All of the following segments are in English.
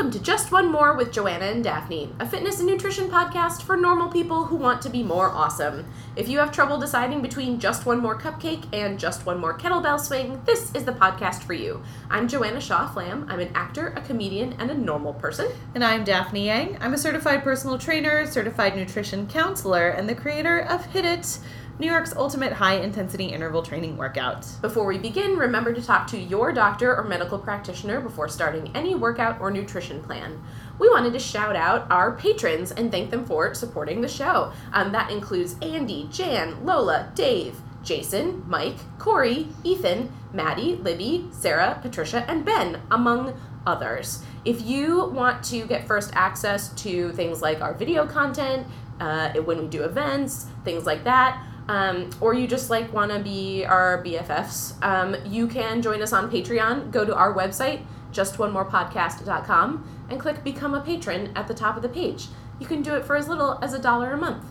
Welcome to Just One More with Joanna and Daphne, a fitness and nutrition podcast for normal people who want to be more awesome. If you have trouble deciding between Just One More Cupcake and Just One More Kettlebell Swing, this is the podcast for you. I'm Joanna Shaw Flamm. I'm an actor, a comedian, and a normal person. And I'm Daphne Yang. I'm a certified personal trainer, certified nutrition counselor, and the creator of Hit It New York's ultimate high intensity interval training workout. Before we begin, remember to talk to your doctor or medical practitioner before starting any workout or nutrition plan. We wanted to shout out our patrons and thank them for supporting the show. Um, that includes Andy, Jan, Lola, Dave, Jason, Mike, Corey, Ethan, Maddie, Libby, Sarah, Patricia, and Ben, among others. If you want to get first access to things like our video content, uh, when we do events, things like that, um, or you just like want to be our BFFs, um, you can join us on Patreon. Go to our website, justonemorepodcast.com, and click Become a Patron at the top of the page. You can do it for as little as a dollar a month.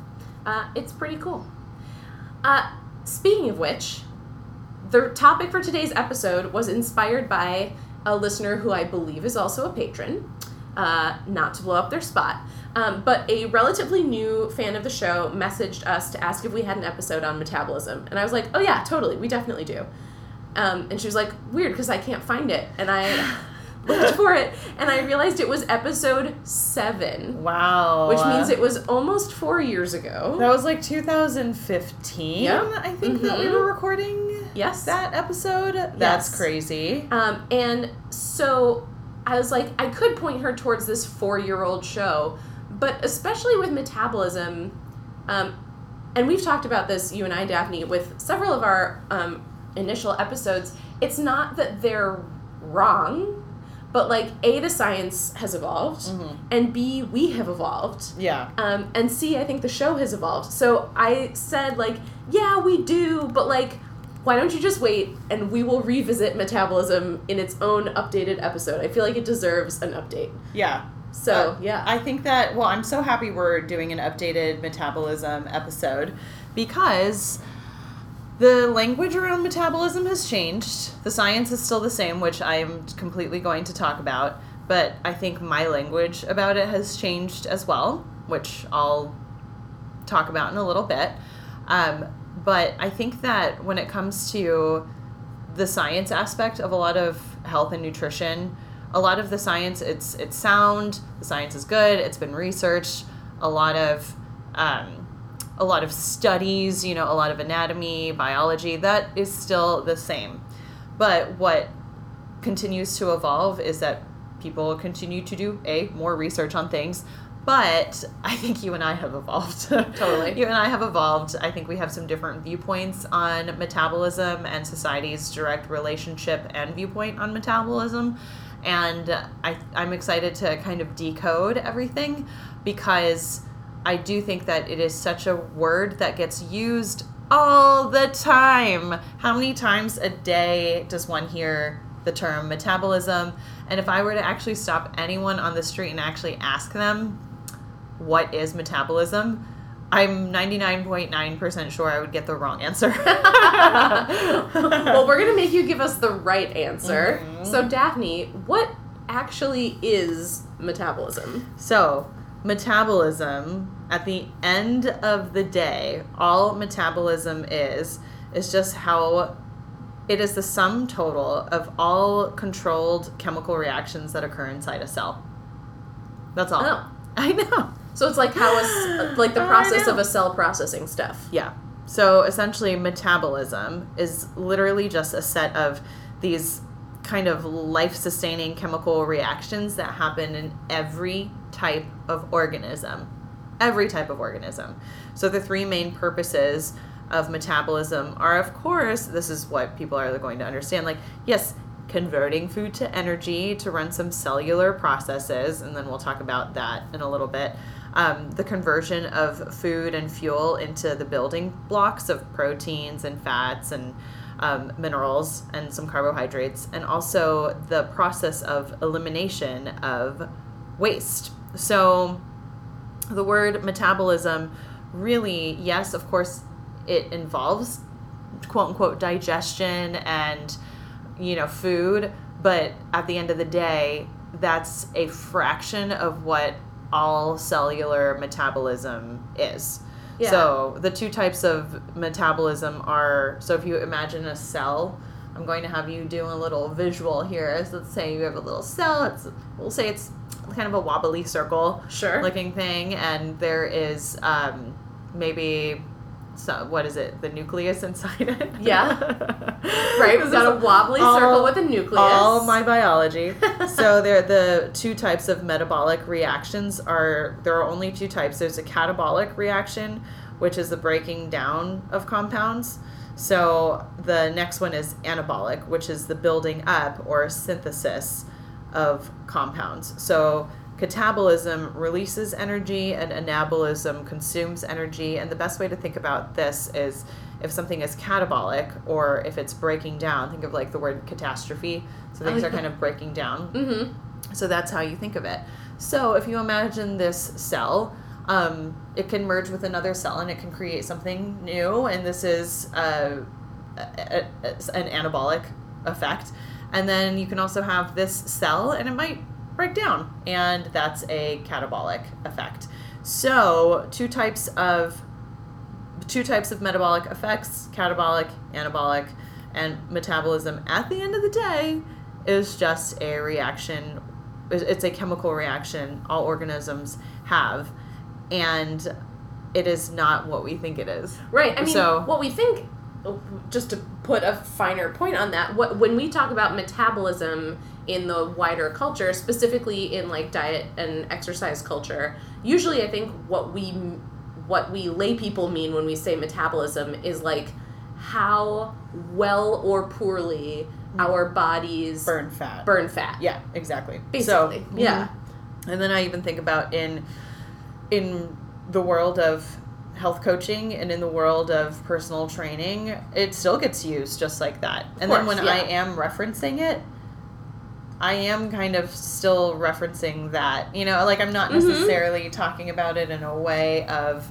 Uh, it's pretty cool. Uh, speaking of which, the topic for today's episode was inspired by a listener who I believe is also a patron. Uh, not to blow up their spot. Um, but a relatively new fan of the show messaged us to ask if we had an episode on metabolism. And I was like, oh, yeah, totally. We definitely do. Um, and she was like, weird, because I can't find it. And I looked for it, and I realized it was episode seven. Wow. Which means it was almost four years ago. That was like 2015, Yeah. I think, Mhm. that we were recording Yes. that episode. Yes. That's crazy. Um, and so I was like, I could point her towards this four year old show, but especially with metabolism, um, and we've talked about this, you and I, Daphne, with several of our um, initial episodes. It's not that they're wrong, but like, A, the science has evolved, Mhm. and B, we have evolved. Yeah. Um, and C, I think the show has evolved. So I said, like, yeah, we do, but like, why don't you just wait and we will revisit metabolism in its own updated episode? I feel like it deserves an update. Yeah. So, Uh, yeah. I think that, well, I'm so happy we're doing an updated metabolism episode because the language around metabolism has changed. The science is still the same, which I'm completely going to talk about, but I think my language about it has changed as well, which I'll talk about in a little bit. Um, but I think that when it comes to the science aspect of a lot of health and nutrition, a lot of the science it's it's sound, the science is good, it's been researched, a lot of um, a lot of studies, you know, a lot of anatomy, biology, that is still the same. But what continues to evolve is that people continue to do a more research on things but i think you and i have evolved Totally. you and i have evolved i think we have some different viewpoints on metabolism and society's direct relationship and viewpoint on metabolism and I, i'm excited to kind of decode everything because i do think that it is such a word that gets used all the time. How many times a day does one hear the term metabolism? And if i were to actually stop anyone on the street and actually ask them what is metabolism i'm 99.9% sure i would get the wrong answer well, we're going to make you give us the right answer. Mhm. So, Daphne, what actually is metabolism? So, metabolism, at the end of the day, all metabolism is, is just how it is the sum total of all controlled chemical reactions that occur inside a cell. That's all. Oh. I know. So it's like how a like the oh, process of a cell processing stuff. Yeah. So essentially, metabolism is literally just a set of these kind of life sustaining chemical reactions that happen in every type of organism. Every type of organism. So the three main purposes of metabolism are, of course, this is what people are going to understand. Like, yes, converting food to energy to run some cellular processes, and then we'll talk about that in a little bit. Um, the conversion of food and fuel into the building blocks of proteins and fats and um, minerals and some carbohydrates, and also the process of elimination of waste. So, the word metabolism really, yes, of course, it involves quote unquote digestion and you know food but at the end of the day that's a fraction of what all cellular metabolism is. Yeah. So the two types of metabolism are so if you imagine a cell, I'm going to have you do a little visual here. So let's say you have a little cell. It's we'll say it's kind of a wobbly circle Sure. looking thing, and there is um, maybe so what is it? The nucleus inside it. Yeah. right. We've got a wobbly all- circle with a nucleus. All my biology. so there, the two types of metabolic reactions are there are only two types. There's a catabolic reaction, which is the breaking down of compounds. So the next one is anabolic, which is the building up or synthesis of compounds. So catabolism releases energy and anabolism consumes energy. And the best way to think about this is if something is catabolic or if it's breaking down, think of like the word catastrophe. So things Oh, are kind of breaking down. Mm-hmm. So that's how you think of it. So if you imagine this cell, um, it can merge with another cell and it can create something new. And this is uh, a, a, an anabolic effect. And then you can also have this cell and it might break down, and that's a catabolic effect. So two types of two types of metabolic effects catabolic anabolic and metabolism at the end of the day is just a reaction it's a chemical reaction all organisms have and it is not what we think it is Right. I mean, So- what we think, oh, just to put a finer point on that, what when we talk about metabolism in the wider culture, specifically in like diet and exercise culture, usually I think what we what we lay people mean when we say metabolism is like how well or poorly our bodies burn fat burn fat. yeah exactly Basically, so, yeah. mhm. and then i even think about in in the world of health coaching and in the world of personal training it still gets used just like that and then when yeah. i am referencing it i am kind of still referencing that you know like i'm not Mhm. necessarily talking about it in a way of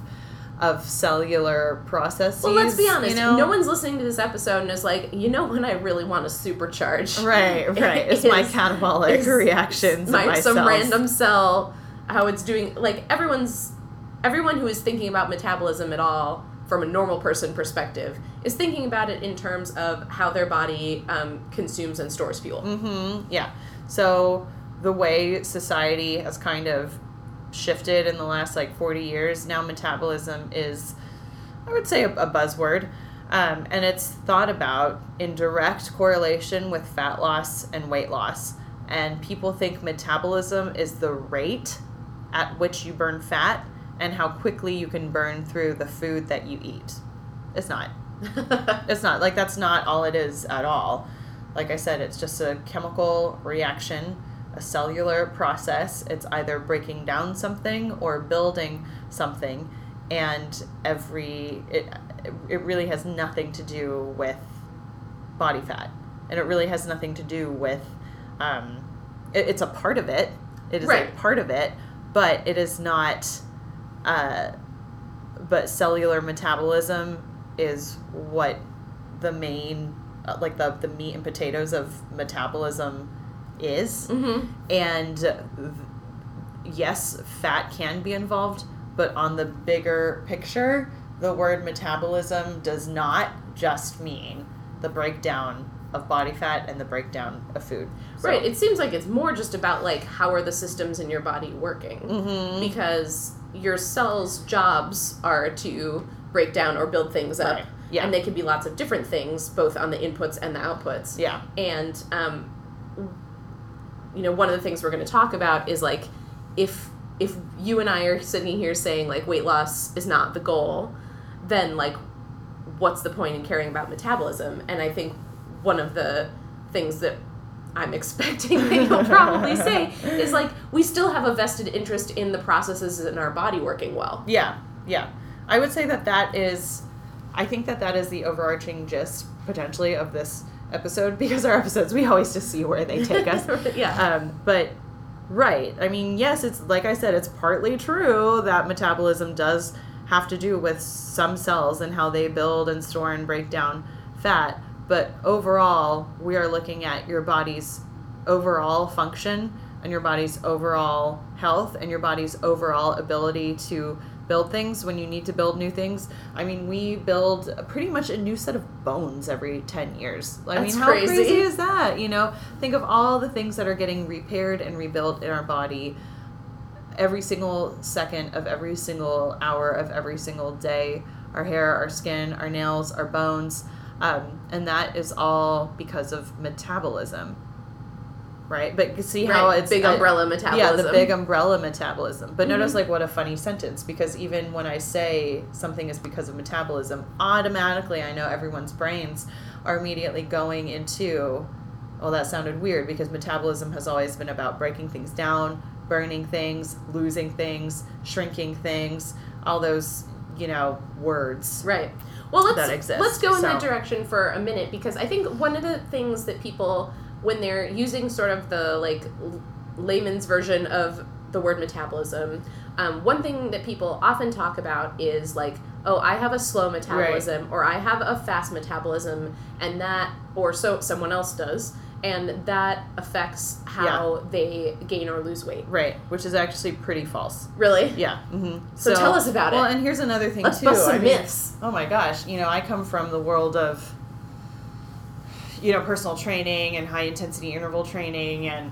of cellular processes Well, let's be honest. you know? No one's listening to this episode and is like, you know, when I really want to supercharge. right right it's my catabolic is reactions my, some cells. random cell how it's doing like everyone's everyone who is thinking about metabolism at all from a normal person perspective is thinking about it in terms of how their body um, consumes and stores fuel Mm-hmm. Yeah. So the way society has kind of shifted in the last like 40 years, now metabolism is, I would say, a, a buzzword. Um, and it's thought about in direct correlation with fat loss and weight loss. And people think metabolism is the rate at which you burn fat and how quickly you can burn through the food that you eat. It's not. It's not. Like, that's not all it is at all. Like I said, it's just a chemical reaction, a cellular process. It's either breaking down something or building something. And every, it, it really has nothing to do with body fat. And it really has nothing to do with, um, it, it's a part of it. It is Right. a part of it, but it is not, uh, but cellular metabolism is what the main uh, like the the meat and potatoes of metabolism is mm-hmm. and th- yes fat can be involved but on the bigger picture the word metabolism does not just mean the breakdown of body fat and the breakdown of food So- right it seems like it's more just about like how are the systems in your body working Mhm. because your cells jobs are to break down or build things up Right. Yeah. and they can be lots of different things both on the inputs and the outputs yeah and um, you know one of the things we're going to talk about is like if if you and i are sitting here saying like weight loss is not the goal then like what's the point in caring about metabolism and i think one of the things that i'm expecting that you'll probably say is like we still have a vested interest in the processes in our body working well Yeah, yeah. I would say that that is, I think that that is the overarching gist potentially of this episode because our episodes we always just see where they take us. yeah Um, but right, I mean, yes, it's like I said, it's partly true that metabolism does have to do with some cells and how they build and store and break down fat. But overall, we are looking at your body's overall function and your body's overall health and your body's overall ability to build things when you need to build new things. I mean, we build pretty much a new set of bones every 10 years. I That's mean, how crazy. crazy is that? You know, think of all the things that are getting repaired and rebuilt in our body every single second of every single hour of every single day our hair, our skin, our nails, our bones. Um, and that is all because of metabolism. Right? But see how Right, it's big umbrella metabolism. yeah, the big umbrella metabolism. But notice Mhm. like what a funny sentence because even when I say something is because of metabolism, automatically I know everyone's brains are immediately going into well that sounded weird because metabolism has always been about breaking things down, burning things, losing things, shrinking things, all those, you know, words. Right. Well, let's let's go in that direction for a minute because I think one of the things that people when they're using sort of the like layman's version of the word metabolism, um, one thing that people often talk about is like, oh, I have a slow metabolism or I have a fast metabolism, and that or so someone else does, and that affects how they gain or lose weight. Right, which is actually pretty false. Really? Yeah. hmm So tell us about well, it. Well, and here's another thing Let's too. bust some I mean. Oh my gosh, you know, I come from the world of you know, personal training and high intensity interval training and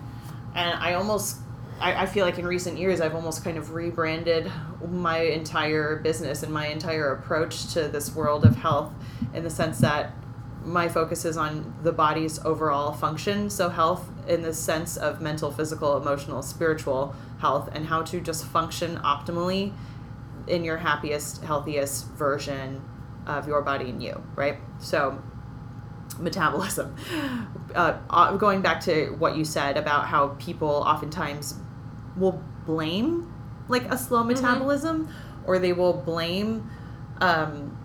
and I almost I, I feel like in recent years I've almost kind of rebranded my entire business and my entire approach to this world of health in the sense that my focus is on the body's overall function. So, health in the sense of mental, physical, emotional, spiritual health, and how to just function optimally in your happiest, healthiest version of your body and you, right? So, metabolism. Uh, uh, going back to what you said about how people oftentimes will blame like a slow metabolism or they will blame um,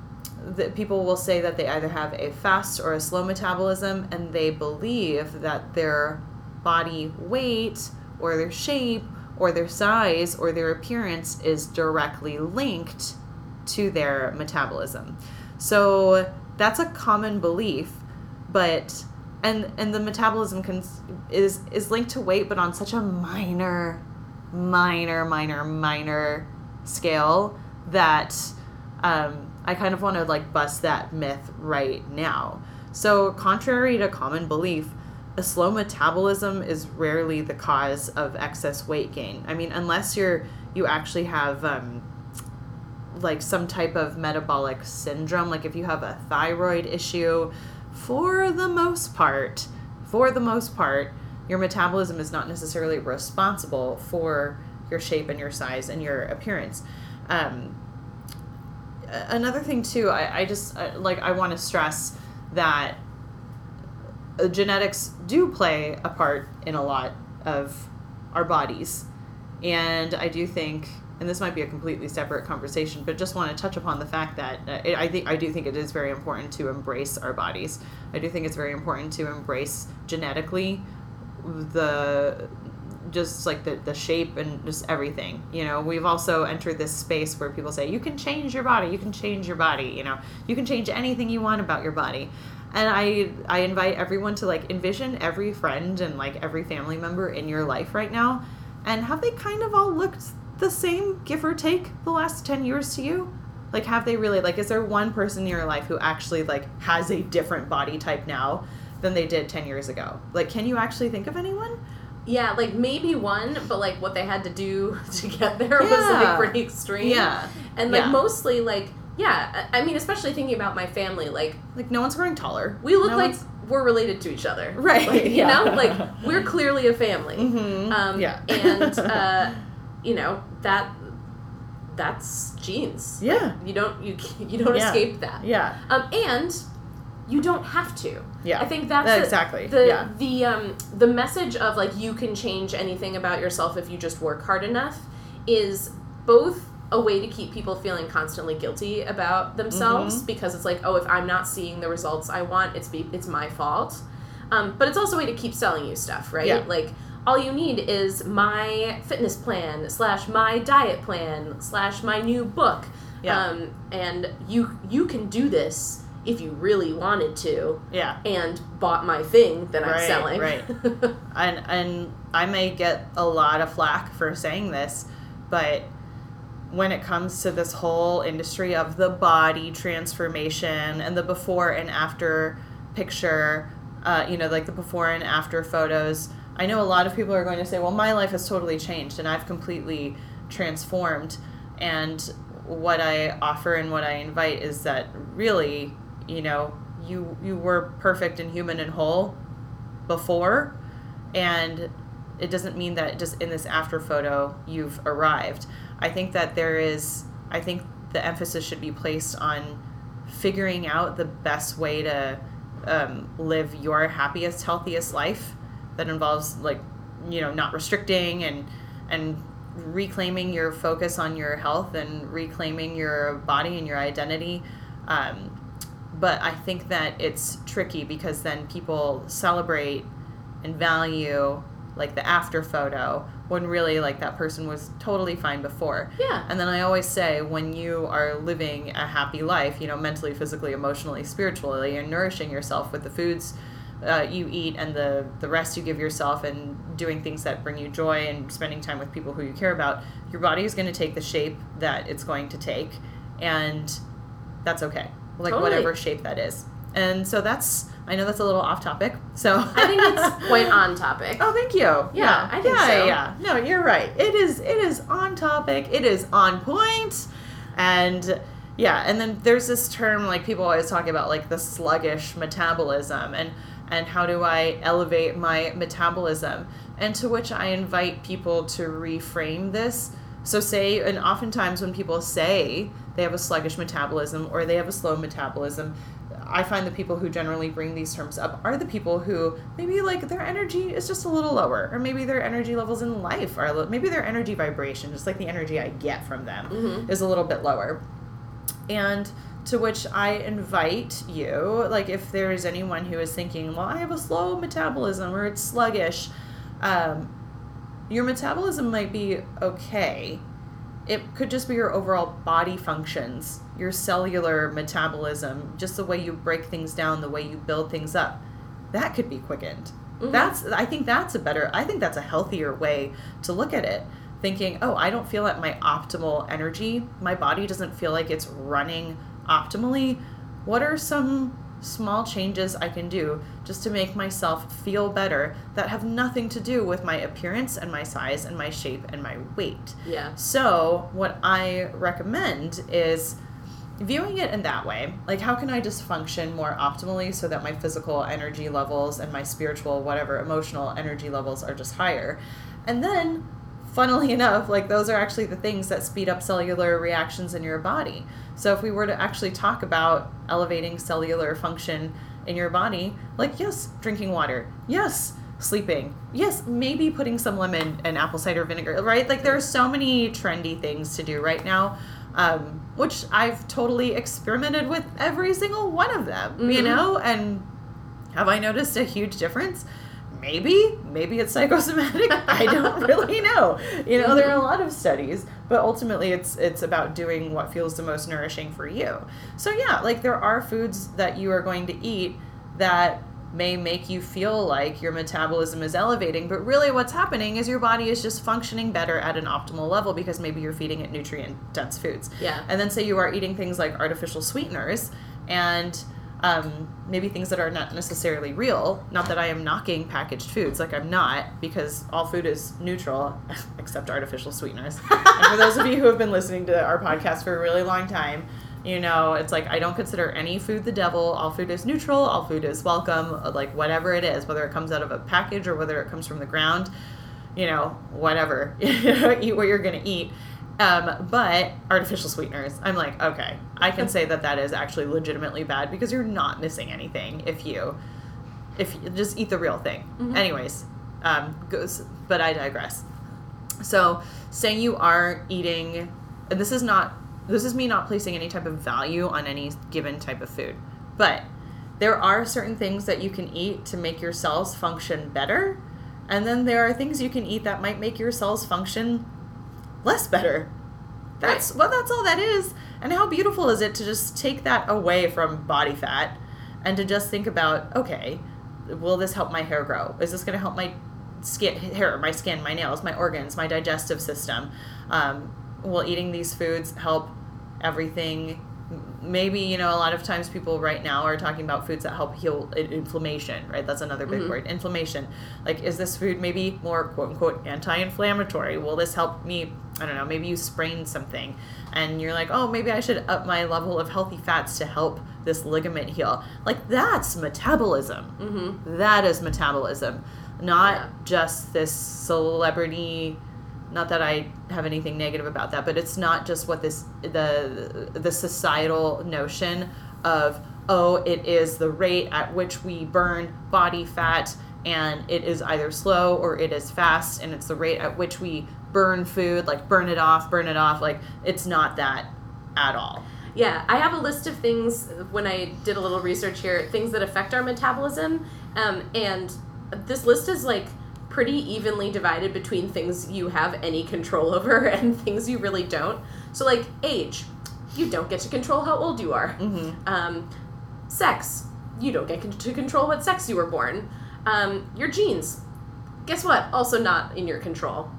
that people will say that they either have a fast or a slow metabolism and they believe that their body weight or their shape or their size or their appearance is directly linked to their metabolism. So that's a common belief, but and and the metabolism can is is linked to weight but on such a minor minor minor minor scale that um, I kind of want to like bust that myth right now. So, contrary to common belief, a slow metabolism is rarely the cause of excess weight gain. I mean, unless you're you actually have um, like some type of metabolic syndrome, like if you have a thyroid issue, for the most part, for the most part, your metabolism is not necessarily responsible for your shape and your size and your appearance. Um, another thing too, I, I just uh, like I want to stress that uh, genetics do play a part in a lot of our bodies, and I do think, and this might be a completely separate conversation, but just want to touch upon the fact that uh, it, I think I do think it is very important to embrace our bodies. I do think it's very important to embrace genetically the just like the, the shape and just everything you know? We've also entered this space where people say you can change your body you can change your body you know? You can change anything you want about your body. And i i invite everyone to like envision every friend and like every family member in your life right now and have they kind of all looked the same give or take the last 10 years to you like have they really like is there one person in your life who actually like has a different body type now than they did 10 years ago like can you actually think of anyone Yeah, like maybe one, but like what they had to do to get there was like pretty extreme. yeah And like Yeah. mostly like yeah, I mean especially thinking about my family, like like no one's growing taller we look No like one's- we're related to each other. Right, Like, you yeah. know? Like we're clearly a family. Mhm. Um yeah and uh you know, that that's genes. yeah You don't you you don't Yeah. escape that. yeah Um and you don't have to. yeah I think that's the- exactly the yeah the um the message of like you can change anything about yourself if you just work hard enough is both a way to keep people feeling constantly guilty about themselves Mm-hmm. because it's like oh if I'm not seeing the results I want it's be it's my fault um, but it's also a way to keep selling you stuff right Yeah. like all you need is my fitness plan slash my diet plan slash my new book Yeah. um, and you you can do this if you really wanted to Yeah. and bought my thing that I'm selling. right. and and I may get a lot of flack for saying this, but when it comes to this whole industry of the body transformation and the before and after picture, uh, you know, like the before and after photos, I know a lot of people are going to say, "Well, my life has totally changed and I've completely transformed." And what I offer and what I invite is that really, you know, you you were perfect and human and whole before and it doesn't mean that just in this after photo you've arrived. I think that there is I think the emphasis should be placed on figuring out the best way to um, live your happiest, healthiest life that involves like you know not restricting and and reclaiming your focus on your health and reclaiming your body and your identity. Um, but I think that it's tricky because then people celebrate and value like the after photo when really like that person was totally fine before. Yeah. And then I always say when you are living a happy life, you know, mentally, physically, emotionally, spiritually, and nourishing yourself with the foods uh, you eat and the the rest you give yourself and doing things that bring you joy and spending time with people who you care about, your body is going to take the shape that it's going to take, and that's okay. Like Totally. whatever shape that is. And so that's I know that's a little off topic. So I think it's quite on topic. Oh, thank you. Yeah, I think yeah, so. Yeah, no, you're right. It is. It is on topic. It is on point. point, and yeah. And then there's this term like people always talk about like the sluggish metabolism and and how do I elevate my metabolism? And to which I invite people to reframe this. So say, and oftentimes when people say they have a sluggish metabolism or they have a slow metabolism, I find the people who generally bring these terms up are the people who maybe like their energy is just a little lower, or maybe their energy levels in life are a little, maybe their energy vibration, just like the energy I get from them, Mhm. is a little bit lower. And to which I invite you, like if there is anyone who is thinking, well, I have a slow metabolism or it's sluggish, um, your metabolism might be okay. It could just be your overall body functions, your cellular metabolism, just the way you break things down, the way you build things up. That could be quickened. Mhm. That's I think that's a better I think that's a healthier way to look at it. Thinking, "Oh, I don't feel at my optimal energy. My body doesn't feel like it's running optimally. What are some small changes I can do just to make myself feel better that have nothing to do with my appearance and my size and my shape and my weight?" Yeah. So, what I recommend is viewing it in that way. Like, how can I just function more optimally so that my physical energy levels and my spiritual, whatever, emotional energy levels are just higher? And then, funnily enough, like, those are actually the things that speed up cellular reactions in your body. So, if we were to actually talk about elevating cellular function in your body, like, yes, drinking water, yes, sleeping. Yes, maybe putting some lemon and apple cider vinegar, right? Like there are so many trendy things to do right now, um, which I've totally experimented with every single one of them, you Mhm. know? And have I noticed a huge difference? Maybe, maybe it's psychosomatic. I don't really know. You know, there are a lot of studies, but ultimately it's it's about doing what feels the most nourishing for you. So yeah, like there are foods that you are going to eat that may make you feel like your metabolism is elevating, but really what's happening is your body is just functioning better at an optimal level because maybe you're feeding it nutrient dense foods. Yeah. And then say you are eating things like artificial sweeteners and um, maybe things that are not necessarily real. Not that I am knocking packaged foods, like I'm not, because all food is neutral except artificial sweeteners. and for those of you who have been listening to our podcast for a really long time, you know, it's like I don't consider any food the devil. All food is neutral. All food is welcome. Like whatever it is, whether it comes out of a package or whether it comes from the ground, you know, whatever. eat what you're gonna eat. Um, but artificial sweeteners, I'm like, okay, I can say that that is actually legitimately bad because you're not missing anything if you, if you just eat the real thing. Mhm. Anyways, um, goes, but I digress. So, saying you are eating, and this is not, this is me not placing any type of value on any given type of food, but there are certain things that you can eat to make your cells function better, and then there are things you can eat that might make your cells function less better. That's well, that's all that is. And how beautiful is it to just take that away from body fat and to just think about, okay, will this help my hair grow? Is this going to help my skin, hair, my skin, my nails, my organs, my digestive system? Um, will eating these foods help everything? Maybe you know a lot of times people right now are talking about foods that help heal inflammation. Right, that's another big Mhm. word. Inflammation. Like, is this food maybe more quote unquote anti-inflammatory? Will this help me? I don't know. Maybe you sprained something, and you're like, oh, maybe I should up my level of healthy fats to help this ligament heal. Like that's metabolism. Mm-hmm. That is metabolism, not Yeah. just this celebrity. Not that I have anything negative about that, but it's not just what this the the societal notion of oh it is the rate at which we burn body fat and it is either slow or it is fast and it's the rate at which we burn food like burn it off burn it off like it's not that at all Yeah, I have a list of things when I did a little research here, things that affect our metabolism, um, and this list is like pretty evenly divided between things you have any control over and things you really don't. So, like age, you don't get to control how old you are. mm-hmm. Um, sex, you don't get to control what sex you were born. Um, your genes, guess what? Also not in your control.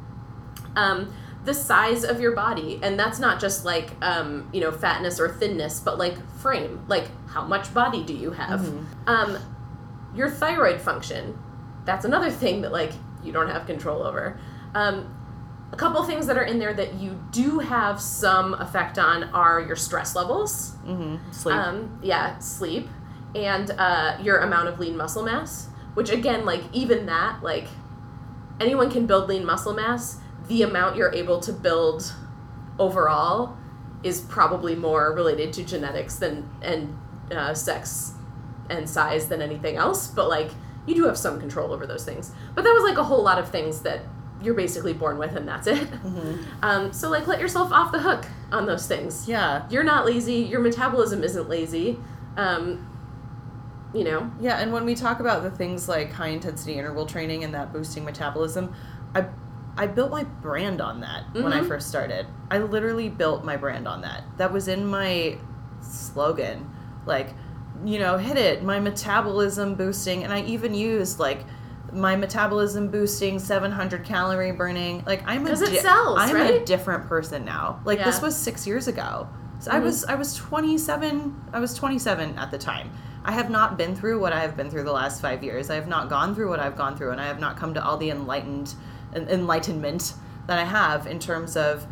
Um, the size of your body, and that's not just like um, you know fatness or thinness, but like frame, like how much body do you have? Mhm. Um, your thyroid function, that's another thing that like you don't have control over. Um, a couple things that are in there that you do have some effect on are your stress levels. Mm-hmm. sleep Um, yeah, sleep, and uh, your amount of lean muscle mass. Which again, like even that, like anyone can build lean muscle mass. The amount you're able to build overall is probably more related to genetics than and uh, sex and size than anything else. But like you do have some control over those things. But that was like a whole lot of things that you're basically born with, and that's it. Mhm. Um, so like let yourself off the hook on those things yeah you're not lazy your metabolism isn't lazy um, you know Yeah, and when we talk about the things like high intensity interval training and that boosting metabolism, I I built my brand on that when I Mhm. first started. I literally built my brand on that. That was in my slogan. Like, you know, hit it, my metabolism boosting, and I even used like my metabolism boosting 700 calorie burning like i'm a it sells, i'm a different person now like this was six years ago so i Mhm. was i was 27 i was 27 at the time i have not been through what i have been through the last five years i have not gone through what i've gone through and i have not come to all the enlightened en- enlightenment that i have in terms of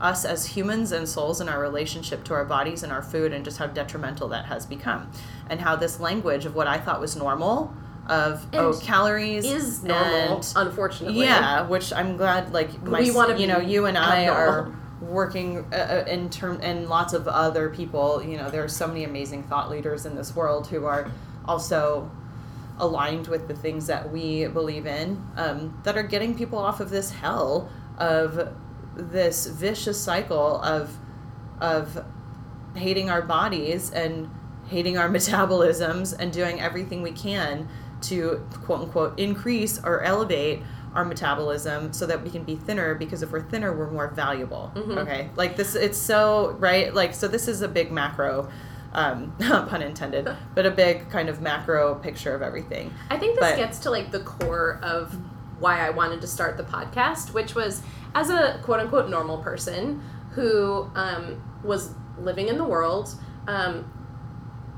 us as humans and souls and our relationship to our bodies and our food and just how detrimental that has become. And how this language of what i thought was normal of oh calories is normal and- unfortunately. Yeah, which I'm glad like my We wanna you know you and I are working uh, uh, in term and lots of other people. You know, there are so many amazing thought leaders in this world who are also aligned with the things that we believe in um, that are getting people off of this hell of this vicious cycle of of hating our bodies and hating our metabolisms and doing everything we can to quote unquote increase or elevate our metabolism so that we can be thinner because if we're thinner we're more valuable. Mhm. okay? Like this it's so right? Like so this is a big macro um, pun intended but a big kind of macro picture of everything. I think this But- gets to like the core of why i wanted to start the podcast which was as a quote unquote normal person who um, was living in the world um,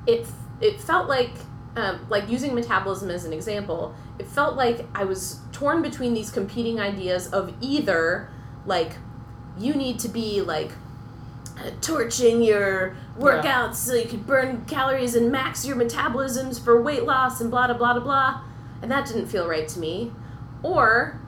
it it felt like um, like using metabolism as an example it felt like i was torn between these competing ideas of either like you need to be like torching your workouts so you could burn calories and max your metabolisms for weight loss and blah blah blah blah blah and that didn't feel right to me or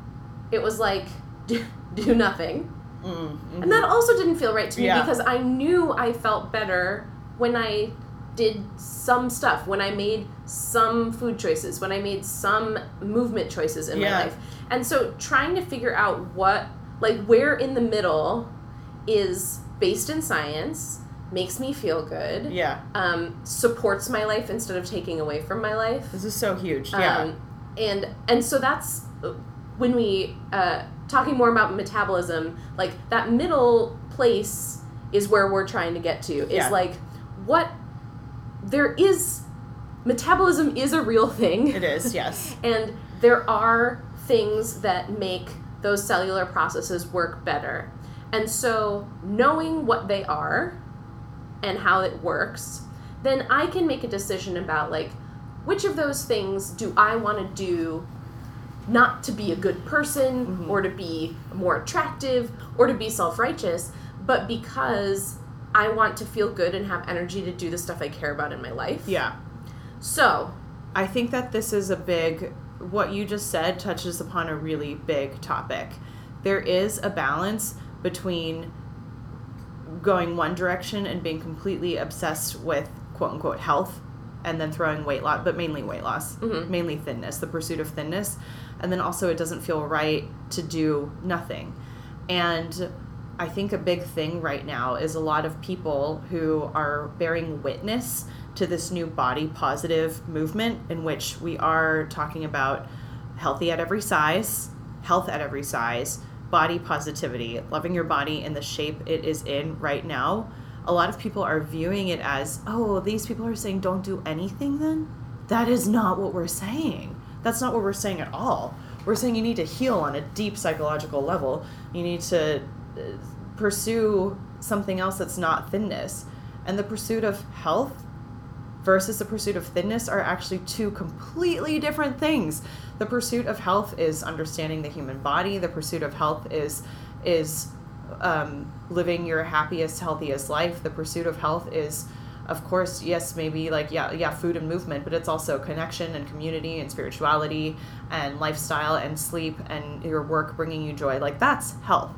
it was like do, do nothing mm, and that also didn't feel right to me Yeah. because I knew I felt better when I did some stuff, when I made some food choices, when I made some movement choices in Yeah. my life. And so trying to figure out what, like, where in the middle is based in science, makes me feel good, yeah um, supports my life instead of taking away from my life. this is so huge yeah Um, and and so that's when we uh, talking more about metabolism, like that middle place is where we're trying to get to. Is Yeah. like what there is metabolism is a real thing. It is, yes. And there are things that make those cellular processes work better. And so, knowing what they are and how it works, then I can make a decision about like which of those things do I want to do not to be a good person Mhm. or to be more attractive or to be self-righteous, but because I want to feel good and have energy to do the stuff I care about in my life. Yeah. So, I think that this is a big, what you just said touches upon a really big topic. There is a balance between going one direction and being completely obsessed with quote unquote health and then throwing weight loss, but mainly weight loss, Mhm. mainly thinness, the pursuit of thinness. And then also, it doesn't feel right to do nothing. And I think a big thing right now is a lot of people who are bearing witness to this new body positive movement in which we are talking about healthy at every size, health at every size, body positivity, loving your body in the shape it is in right now. A lot of people are viewing it as, oh, these people are saying don't do anything then? That is not what we're saying. That's not what we're saying at all. We're saying you need to heal on a deep psychological level. You need to uh, pursue something else that's not thinness. And the pursuit of health versus the pursuit of thinness are actually two completely different things. The pursuit of health is understanding the human body. The pursuit of health is is um, living your happiest, healthiest life. The pursuit of health is, of course, yes, maybe like yeah, yeah, food and movement, but it's also connection and community and spirituality and lifestyle and sleep and your work bringing you joy. Like that's health.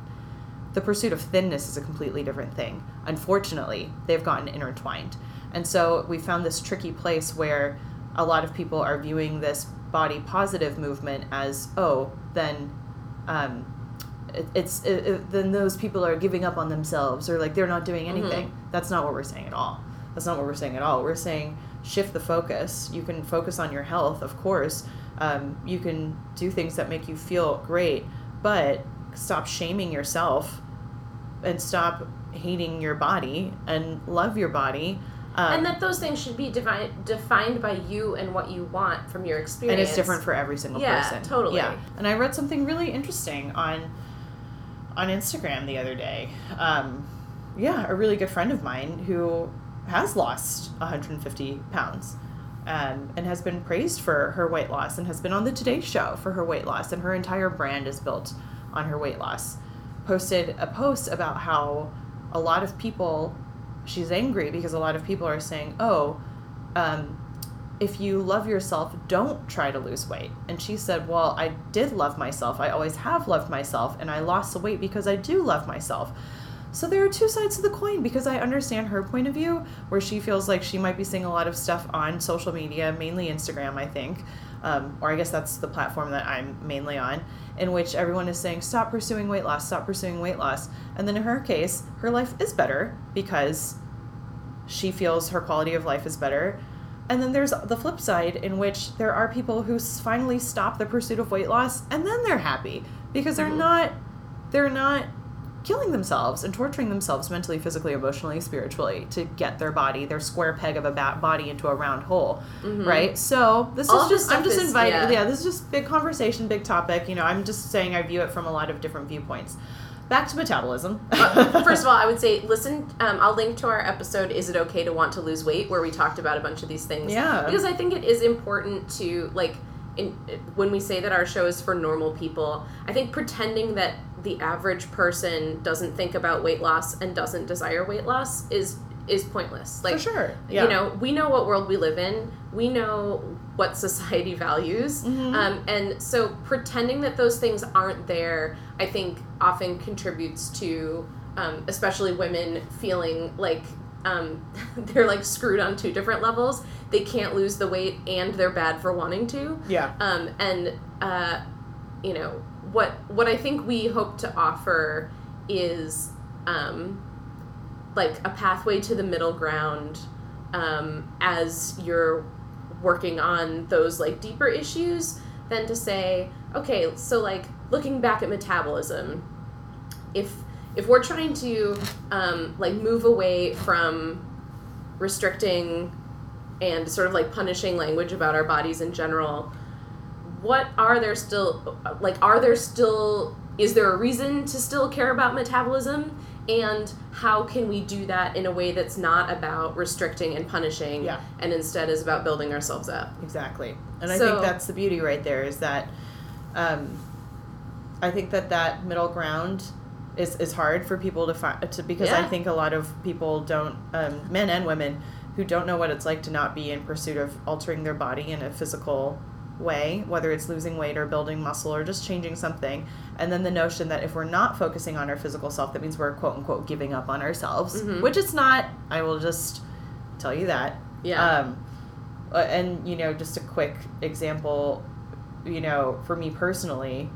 The pursuit of thinness is a completely different thing. Unfortunately, they've gotten intertwined. And so we found this tricky place where a lot of people are viewing this body positive movement as, oh, then um, it, it's it, it- then those people are giving up on themselves or like they're not doing anything. That's not what we're saying at all. That's not what we're saying at all. We're saying shift the focus. You can focus on your health, of course. Um, you can do things that make you feel great, but stop shaming yourself and stop hating your body and love your body. Um, and that those things should be defi- defined by you and what you want from your experience. and it's different for every single Yeah, person. totally. Yeah, and I read something really interesting on on Instagram the other day. Um, yeah, a really good friend of mine who has lost 150 pounds. Um, and has been praised for her weight loss and has been on the Today Show for her weight loss, and her entire brand is built on her weight loss. Posted a post about how a lot of people, she's angry because a lot of people are saying, oh, um, if you love yourself, don't try to lose weight. And she said, Well, I did love myself. I always have loved myself, and I lost the weight because I do love myself. So there are two sides to the coin because I understand her point of view, where she feels like she might be seeing a lot of stuff on social media, mainly Instagram, I think. Um, or I guess that's the platform that I'm mainly on, in which everyone is saying, Stop pursuing weight loss, stop pursuing weight loss. And then in her case, her life is better because she feels her quality of life is better. And then there's the flip side, in which there are people who finally stop the pursuit of weight loss, and then they're happy because they're Mhm. not, they're not killing themselves and torturing themselves mentally, physically, emotionally, spiritually to get their body, their square peg of a bat body into a round hole, Mhm. right? So this All is just I'm just is- inviting, yeah. yeah, this is just big conversation, big topic. You know, I'm just saying I view it from a lot of different viewpoints. Back to metabolism. Uh, First of all, I would say listen. Um, I'll link to our episode "Is It Okay to Want to Lose Weight," where we talked about a bunch of these things. Yeah. because I think it is important to like, in, when we say that our show is for normal people. I think pretending that the average person doesn't think about weight loss and doesn't desire weight loss is is pointless. Like, For sure. Yeah. you know, we know what world we live in. We know what society values. Mhm. Um, and so pretending that those things aren't there, I think often contributes to, um, especially women feeling like um, they're like screwed on two different levels. They can't lose the weight and they're bad for wanting to. yeah. Um, and uh, you know what what I think we hope to offer is um, like a pathway to the middle ground um, as you're working on those like deeper issues than to say okay so like looking back at metabolism if if we're trying to um, like move away from restricting and sort of like punishing language about our bodies in general what are there still like are there still is there a reason to still care about metabolism and how can we do that in a way that's not about restricting and punishing Yeah. and instead is about building ourselves up Exactly. And I think that's the beauty right there is that um, I think that that middle ground is, is hard for people to find to because I think a lot of people don't um, men and women who don't know what it's like to not be in pursuit of altering their body in a physical way whether it's losing weight or building muscle or just changing something. And then the notion that if we're not focusing on our physical self that means we're quote unquote giving up on ourselves Mhm. which it's not i will just tell you that. Yeah. Um, and you know, just a quick example, you know, for me personally,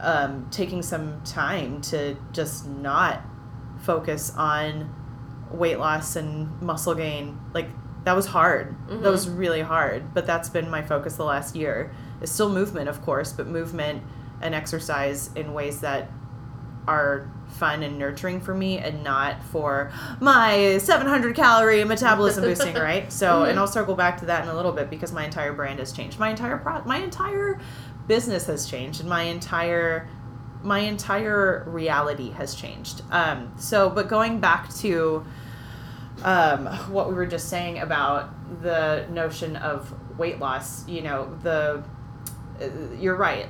um, taking some time to just not focus on weight loss and muscle gain, like that was hard. Mhm. That was really hard. But that's been my focus the last year. It's still movement, of course, but movement and exercise in ways that are fun and nurturing for me and not for my 700 calorie metabolism boosting right so Mhm. and i'll circle back to that in a little bit because my entire brand has changed my entire pro- my entire business has changed and my entire my entire reality has changed um so but going back to um what we were just saying about the notion of weight loss you know the uh, you're right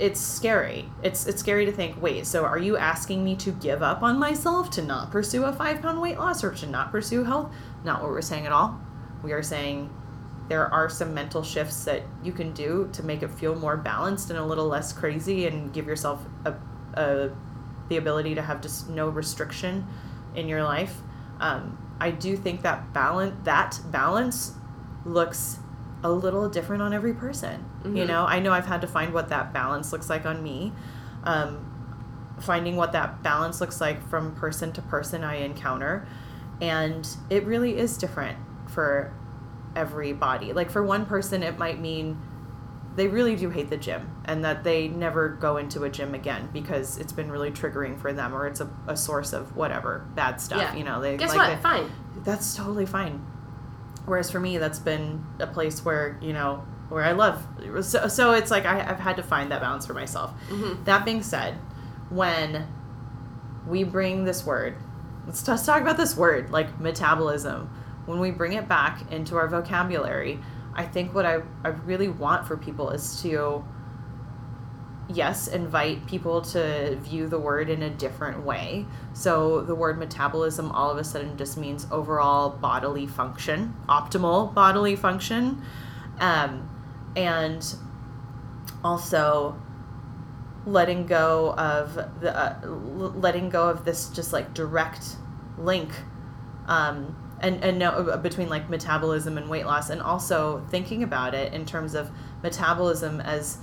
it's scary. It's it's scary to think, wait, so are you asking me to give up on myself to not pursue a five pound weight loss or to not pursue health? Not what we're saying at all. We are saying there are some mental shifts that you can do to make it feel more balanced and a little less crazy and give yourself a, a the ability to have just no restriction in your life. Um, I do think that balance that balance looks a little different on every person. You Mhm. know, I know I've had to find what that balance looks like on me. Um, finding what that balance looks like from person to person I encounter. And it really is different for everybody. Like for one person, it might mean they really do hate the gym and that they never go into a gym again because it's been really triggering for them or it's a, a source of whatever bad stuff. Yeah. You know, they guess like what they- fine that's totally fine. Whereas for me, that's been a place where you know where I love. So, so it's like I, I've had to find that balance for myself. Mhm. That being said, when we bring this word, let's just talk about this word like metabolism. When we bring it back into our vocabulary, I think what I, I really want for people is to yes, invite people to view the word in a different way. So the word metabolism all of a sudden just means overall bodily function, optimal bodily function. Um, and also letting go of the uh, letting go of this just like direct link um, and and no, uh, between like metabolism and weight loss and also thinking about it in terms of metabolism as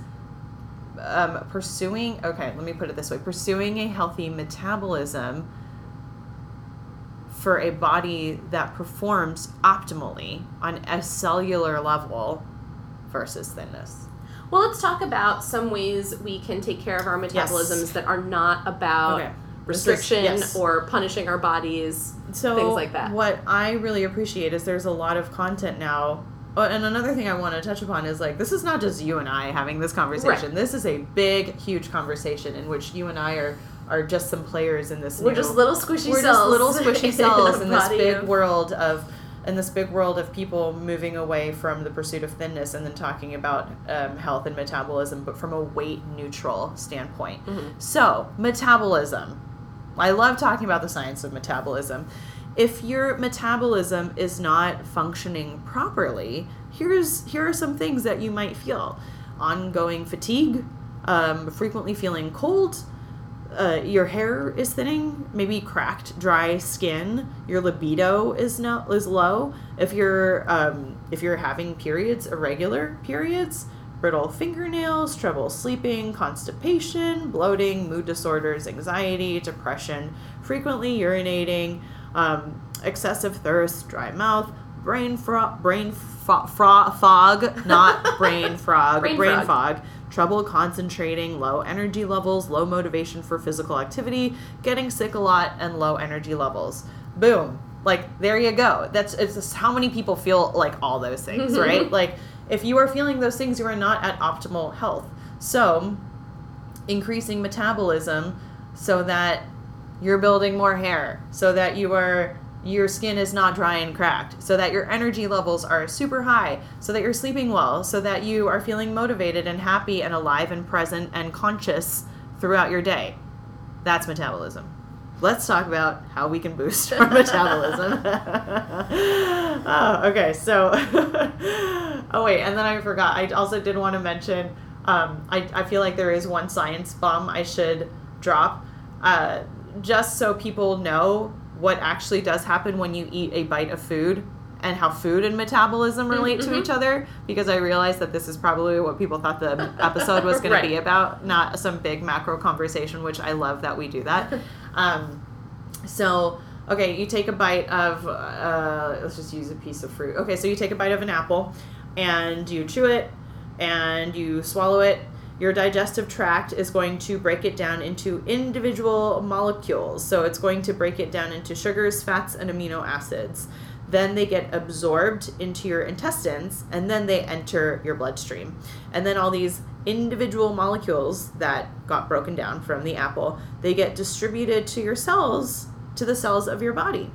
um, pursuing okay let me put it this way pursuing a healthy metabolism for a body that performs optimally on a cellular level versus thinness well let's talk about some ways we can take care of our metabolisms Yes. that are not about Okay. Restriction yes. or punishing our bodies so things like that. what i really appreciate is there's a lot of content now oh, and another thing i want to touch upon is like this is not just you and i having this conversation Right. this is a big huge conversation in which you and i are are just some players in this we're new- just little squishy we're cells just little squishy cells in this big of- world of in this big world of people moving away from the pursuit of thinness and then talking about um, health and metabolism but from a weight neutral standpoint Mhm. so metabolism i love talking about the science of metabolism if your metabolism is not functioning properly here's here are some things that you might feel ongoing fatigue um, frequently feeling cold uh, your hair is thinning, maybe cracked, dry skin. Your libido is no is low. If you're um, if you're having periods, irregular periods, brittle fingernails, trouble sleeping, constipation, bloating, mood disorders, anxiety, depression, frequently urinating, um, excessive thirst, dry mouth, brain frog, brain fo- fro- fog, not brain frog, Brain brain, fog, trouble concentrating, low energy levels, low motivation for physical activity, getting sick a lot, and low energy levels. Boom. Like there you go. That's it's just how many people feel like all those things, right? Like if you are feeling those things, you are not at optimal health. So, increasing metabolism so that you're building more hair, so that you are your skin is not dry and cracked, so that your energy levels are super high, so that you're sleeping well, so that you are feeling motivated and happy and alive and present and conscious throughout your day. That's metabolism. Let's talk about how we can boost our metabolism. oh, okay, so oh wait, and then I forgot. I also did want to mention. Um, I I feel like there is one science bomb I should drop, uh, just so people know what actually does happen when you eat a bite of food and how food and metabolism relate to each other. Because I realized that this is probably what people thought the episode was going Right. to be about, not some big macro conversation. Which I love that we do that. Um, so, okay, you take a bite of, uh, let's just use a piece of fruit. Okay, so you take a bite of an apple and you chew it and you swallow it. Your digestive tract is going to break it down into individual molecules. So it's going to break it down into sugars, fats, and amino acids. Then they get absorbed into your intestines and then they enter your bloodstream. And then all these individual molecules that got broken down from the apple, they get distributed to your cells, to the cells of your body.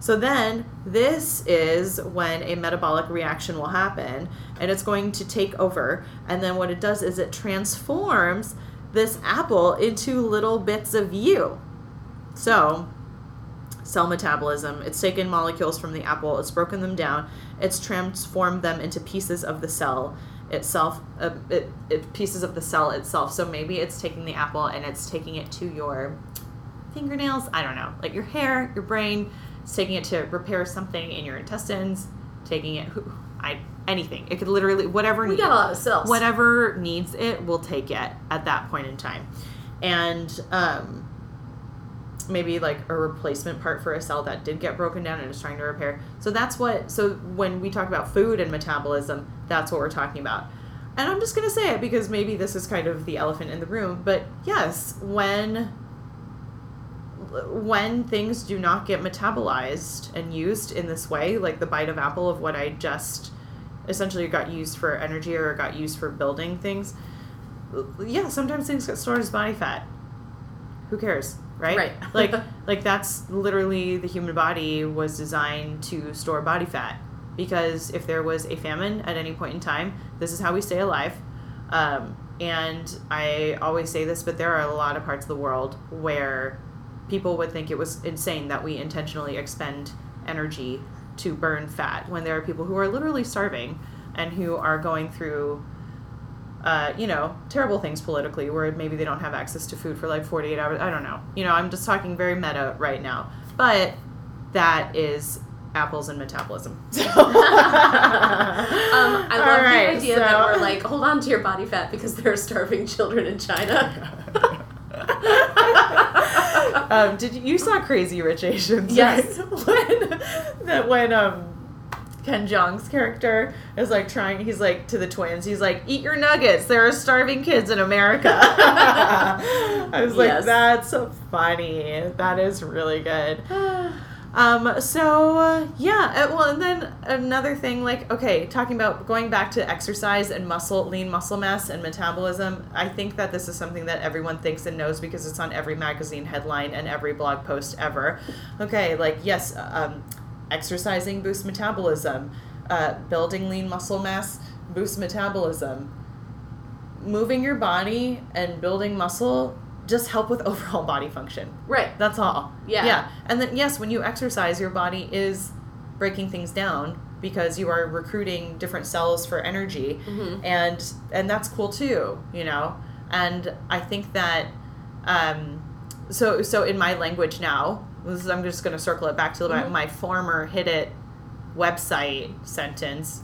So then this is when a metabolic reaction will happen and it's going to take over. And then what it does is it transforms this apple into little bits of you. So, cell metabolism, it's taken molecules from the apple, it's broken them down, it's transformed them into pieces of the cell itself, uh, it, it, pieces of the cell itself. So maybe it's taking the apple and it's taking it to your fingernails, I don't know, like your hair, your brain, it's taking it to repair something in your intestines, taking it, I anything. It could literally whatever We need- got a lot of cells. whatever needs it will take it at that point in time and um, maybe like a replacement part for a cell that did get broken down and is trying to repair. So that's what so when we talk about food and metabolism that's what we're talking about. And i'm just going to say it because maybe this is kind of the elephant in the room but yes when when things do not get metabolized and used in this way like the bite of apple of what i just essentially got used for energy or got used for building things yeah sometimes things get stored as body fat who cares right? Right. like like that's literally the human body was designed to store body fat. Because if there was a famine at any point in time this is how we stay alive. Um, and i always say this but there are a lot of parts of the world where people would think it was insane that we intentionally expend energy to burn fat when there are people who are literally starving and who are going through uh, you know, terrible things politically where maybe they don't have access to food for like 48 hours. I don't know. You know, I'm just talking very meta right now. But that is apples and metabolism. So. um, I love All right, the idea so- that we're like, hold on to your body fat because there are starving children in China. um, did you, you saw Crazy Rich Asians? Yes. right? when that when um Ken Jeong's character is like trying. He's like to the twins. He's like, "Eat your nuggets. There are starving kids in America." I was like, Yes. "That's funny. That is really good." Um, so uh, yeah, uh, well, and then another thing, like, okay, talking about going back to exercise and muscle, lean muscle mass and metabolism, I think that this is something that everyone thinks and knows because it's on every magazine headline and every blog post ever. Okay, like, yes, um, exercising boosts metabolism, uh, building lean muscle mass boosts metabolism, moving your body and building muscle just help with overall body function. right. That's all. Yeah. Yeah. And then yes, when you exercise, your body is breaking things down because you are recruiting different cells for energy. Mhm. And and that's cool too, you know. And I think that um so so in my language now, this is, I'm just going to circle it back to my, Mhm. my former hit it website sentence.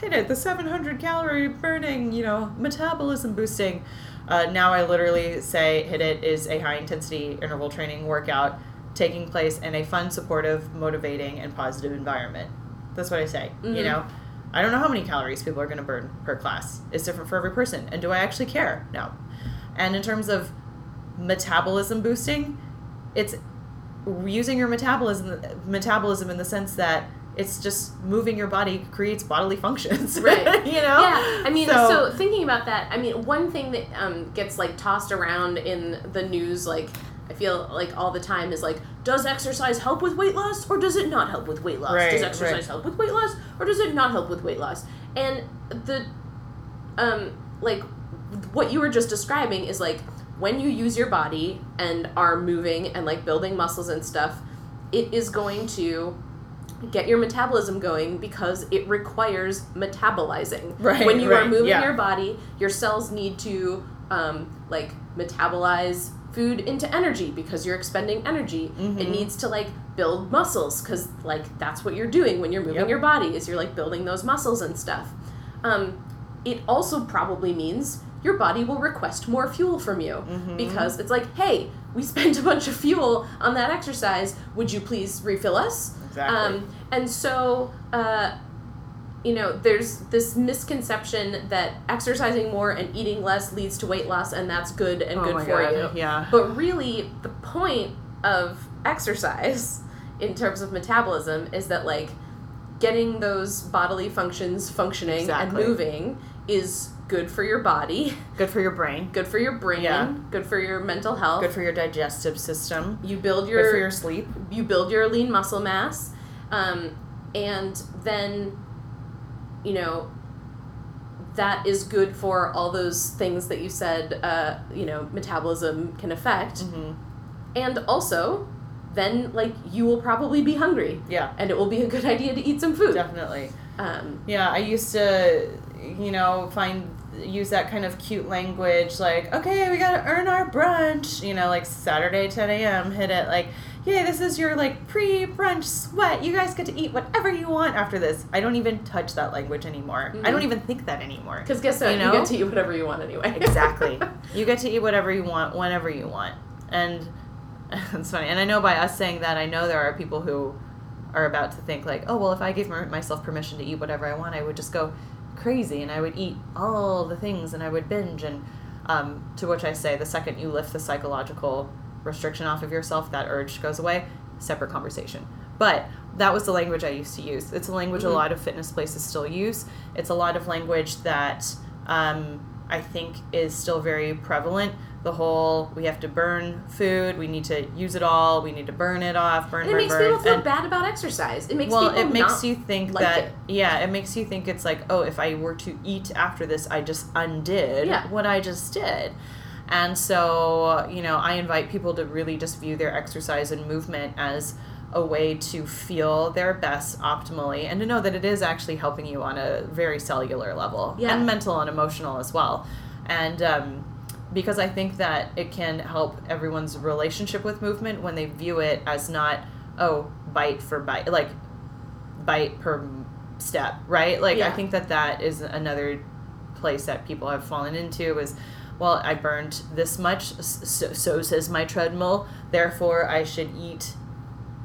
Hit it, the 700 calorie burning, you know, metabolism boosting. Uh, now I literally say hit it is a high intensity interval training workout taking place in a fun, supportive, motivating, and positive environment. That's what I say. You Mhm. know, I don't know how many calories people are going to burn per class. It's different for every person. And do I actually care? No. And in terms of metabolism boosting, it's using your metabolism metabolism in the sense that it's just moving your body creates bodily functions. Right. you know? Yeah, I mean, so, thinking about that, I mean, one thing that um, gets like tossed around in the news, like I feel like all the time, is like, does exercise help with weight loss or does it not help with weight loss? Right, does exercise right. help with weight loss or does it not help with weight loss? And the, um, like, what you were just describing is like when you use your body and are moving and like building muscles and stuff, it is going to get your metabolism going because it requires metabolizing. Right, When you are moving yeah. your body, your cells need to um, like metabolize food into energy because you're expending energy. It Mhm. needs to like build muscles because like that's what you're doing when you're moving Yep. your body is you're like building those muscles and stuff. Um, it also probably means your body will request more fuel from you Mhm. because it's like, hey, we spent a bunch of fuel on that exercise. Would you please refill us? Exactly. Um, and so, uh, you know, there's this misconception that exercising more and eating less leads to weight loss, and that's good and Oh good for God, you. Yeah. But really, the point of exercise in terms of metabolism is that, like, getting those bodily functions functioning Exactly. and moving is good for your body, Good for your brain. good for your brain, Yeah. good for your mental health. Good for your digestive system. you build your Good for your sleep. you build your lean muscle mass um, and then you know that is good for all those things that you said uh, you know metabolism can affect hmm and also then like you will probably be hungry Yeah. and it will be a good idea to eat some food Definitely. um, Yeah, I used to, you know, find use that kind of cute language like, okay, we gotta earn our brunch. You know, like Saturday, 10 a.m. Hit it like, yay, this is your like pre-brunch sweat. You guys get to eat whatever you want after this. I don't even touch that language anymore. I don't Mhm. even think that anymore. because guess what You know? you, get to eat whatever you want anyway Exactly. you get to eat whatever you want whenever you want. And it's funny. And I know by us saying that, I know there are people who are about to think like, oh, well, if I gave myself permission to eat whatever I want, I would just go crazy and I would eat all the things and I would binge. And um, to which I say, the second you lift the psychological restriction off of yourself, that urge goes away. Separate conversation. But that was the language I used to use. It's a language Mhm. a lot of fitness places still use. It's a lot of language that um, I think is still very prevalent. The whole we have to burn food, we need to use it all, we need to burn it off, burn, and it burn, makes burn. people feel And- bad about exercise it makes well, people it makes you think like that it. yeah, it makes you think it's like, oh, if I were to eat after this, I just undid Yeah. what I just did. And so, you know, I invite people to really just view their exercise and movement as a way to feel their best optimally and to know that it is actually helping you on a very cellular level Yeah. and mental and emotional as well. And um, because I think that it can help everyone's relationship with movement when they view it as not, oh, bite for bite, like bite per step, right? Like I think that that is another place that people have fallen into is well, I burned this much, so, so says my treadmill, therefore I should eat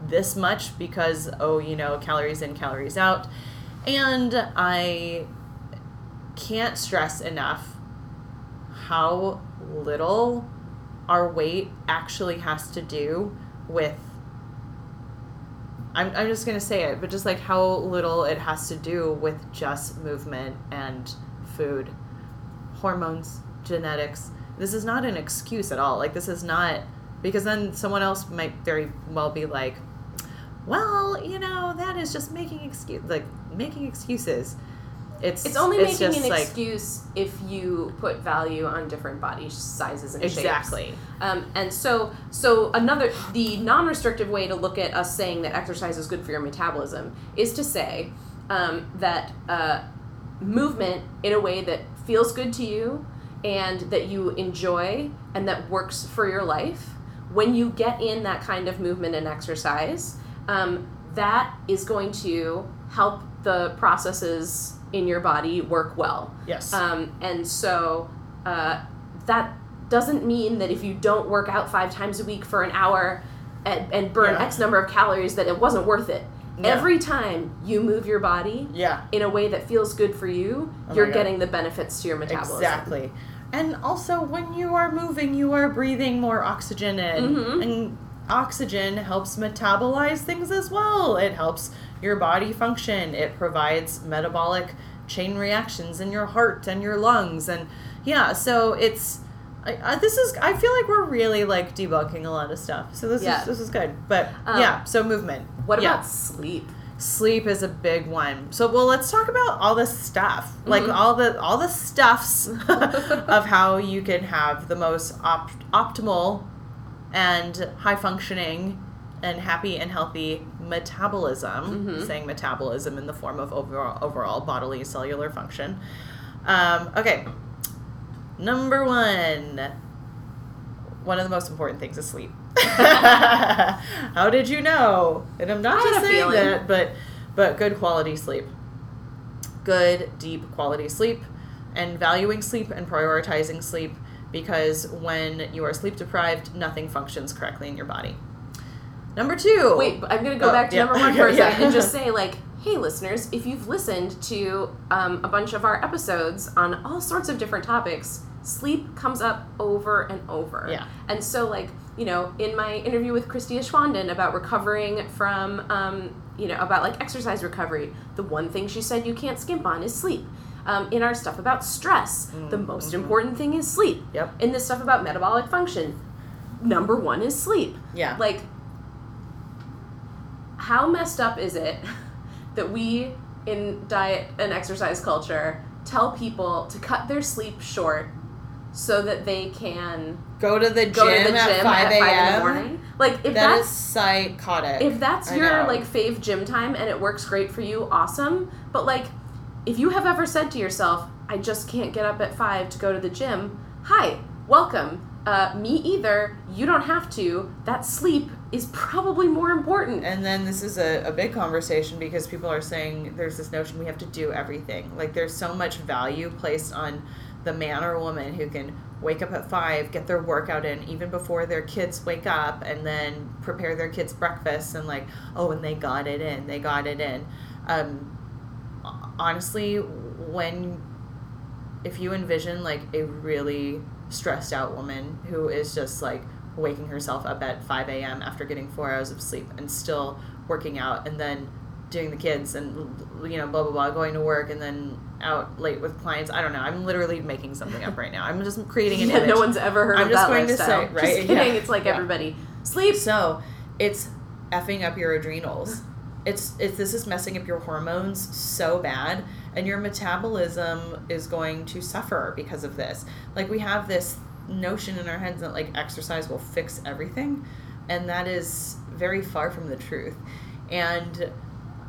this much because oh, you know, calories in, calories out. And I can't stress enough how little our weight actually has to do with I'm, I'm just gonna say it, but just like how little it has to do with just movement and food, hormones, genetics. This is not an excuse at all. Like this is not because then someone else might very well be like, well, you know, that is just making excuse like making excuses. It's It's only it's making an like excuse if you put value on different body sizes and shapes. exactly. Um, and so, so another the non-restrictive way to look at us saying that exercise is good for your metabolism is to say um, that uh, movement in a way that feels good to you and that you enjoy and that works for your life. When you get in that kind of movement and exercise, um, that is going to help the processes in your body work well. Yes. Um, and so uh, that doesn't mean that if you don't work out five times a week for an hour and, and burn Yeah. X number of calories that it wasn't worth it. Yeah. Every time you move your body Yeah. in a way that feels good for you, Oh you're getting the benefits to your metabolism. Exactly. And also, when you are moving, you are breathing more oxygen in. Mhm. And oxygen helps metabolize things as well. It helps your body function. It provides metabolic chain reactions in your heart and your lungs. And yeah, so it's. I, I, this is. I feel like we're really like debunking a lot of stuff. So this Yeah. is this is good. But Um, yeah, so movement. What Yeah. about sleep? sleep is a big one so well let's talk about all the stuff like Mhm. all the all the stuffs of how you can have the most op- optimal and high functioning and happy and healthy metabolism Mhm. saying metabolism in the form of overall overall bodily cellular function. Um, okay. Number one. One of the most important things is sleep. How did you know? And i'm not just saying feeling. that but but good quality sleep. Good deep quality sleep. And valuing sleep and prioritizing sleep because when you are sleep deprived nothing functions correctly in your body number two Wait, I'm gonna go Oh, back to yeah. number one for a second and just say, like, hey, listeners, if you've listened to um, a bunch of our episodes on all sorts of different topics, sleep comes up over and over. Yeah. And so, like, you know, in my interview with Christie Aschwanden about recovering from, um, you know, about like exercise recovery, the one thing she said you can't skimp on is sleep. Um, in our stuff about stress, the most important thing is sleep. Yep. In this stuff about metabolic function, number one is sleep yeah like how messed up is it that we in diet and exercise culture tell people to cut their sleep short so that they can go to the gym, to the gym at 5 at five in the a.m. morning like if That is that's psychotic if that's I your know. like fave gym time and it works great for you awesome but like if you have ever said to yourself i just can't get up at five to go to the gym hi welcome uh, me either you don't have to that sleep is probably more important And then this is a, a big conversation because people are saying there's this notion we have to do everything. Like there's so much value placed on the man or woman who can wake up at five, get their workout in even before their kids wake up, and then prepare their kids breakfast and like, oh, and they got it in, they got it in. Um, honestly, when if you envision like a really stressed out woman who is just like waking herself up at 5 a.m. after getting four hours of sleep and still working out and then doing the kids and you know blah blah blah going to work and then out late with clients i don't know i'm literally making something up right now i'm just creating an yeah, image no one's ever heard I'm of just that going to lifestyle. say, right? Just kidding. Yeah. It's like Yeah. everybody sleep. so it's effing up your adrenals it's it's this is messing up your hormones so bad and your metabolism is going to suffer because of this like we have this notion in our heads that like exercise will fix everything and that is very far from the truth and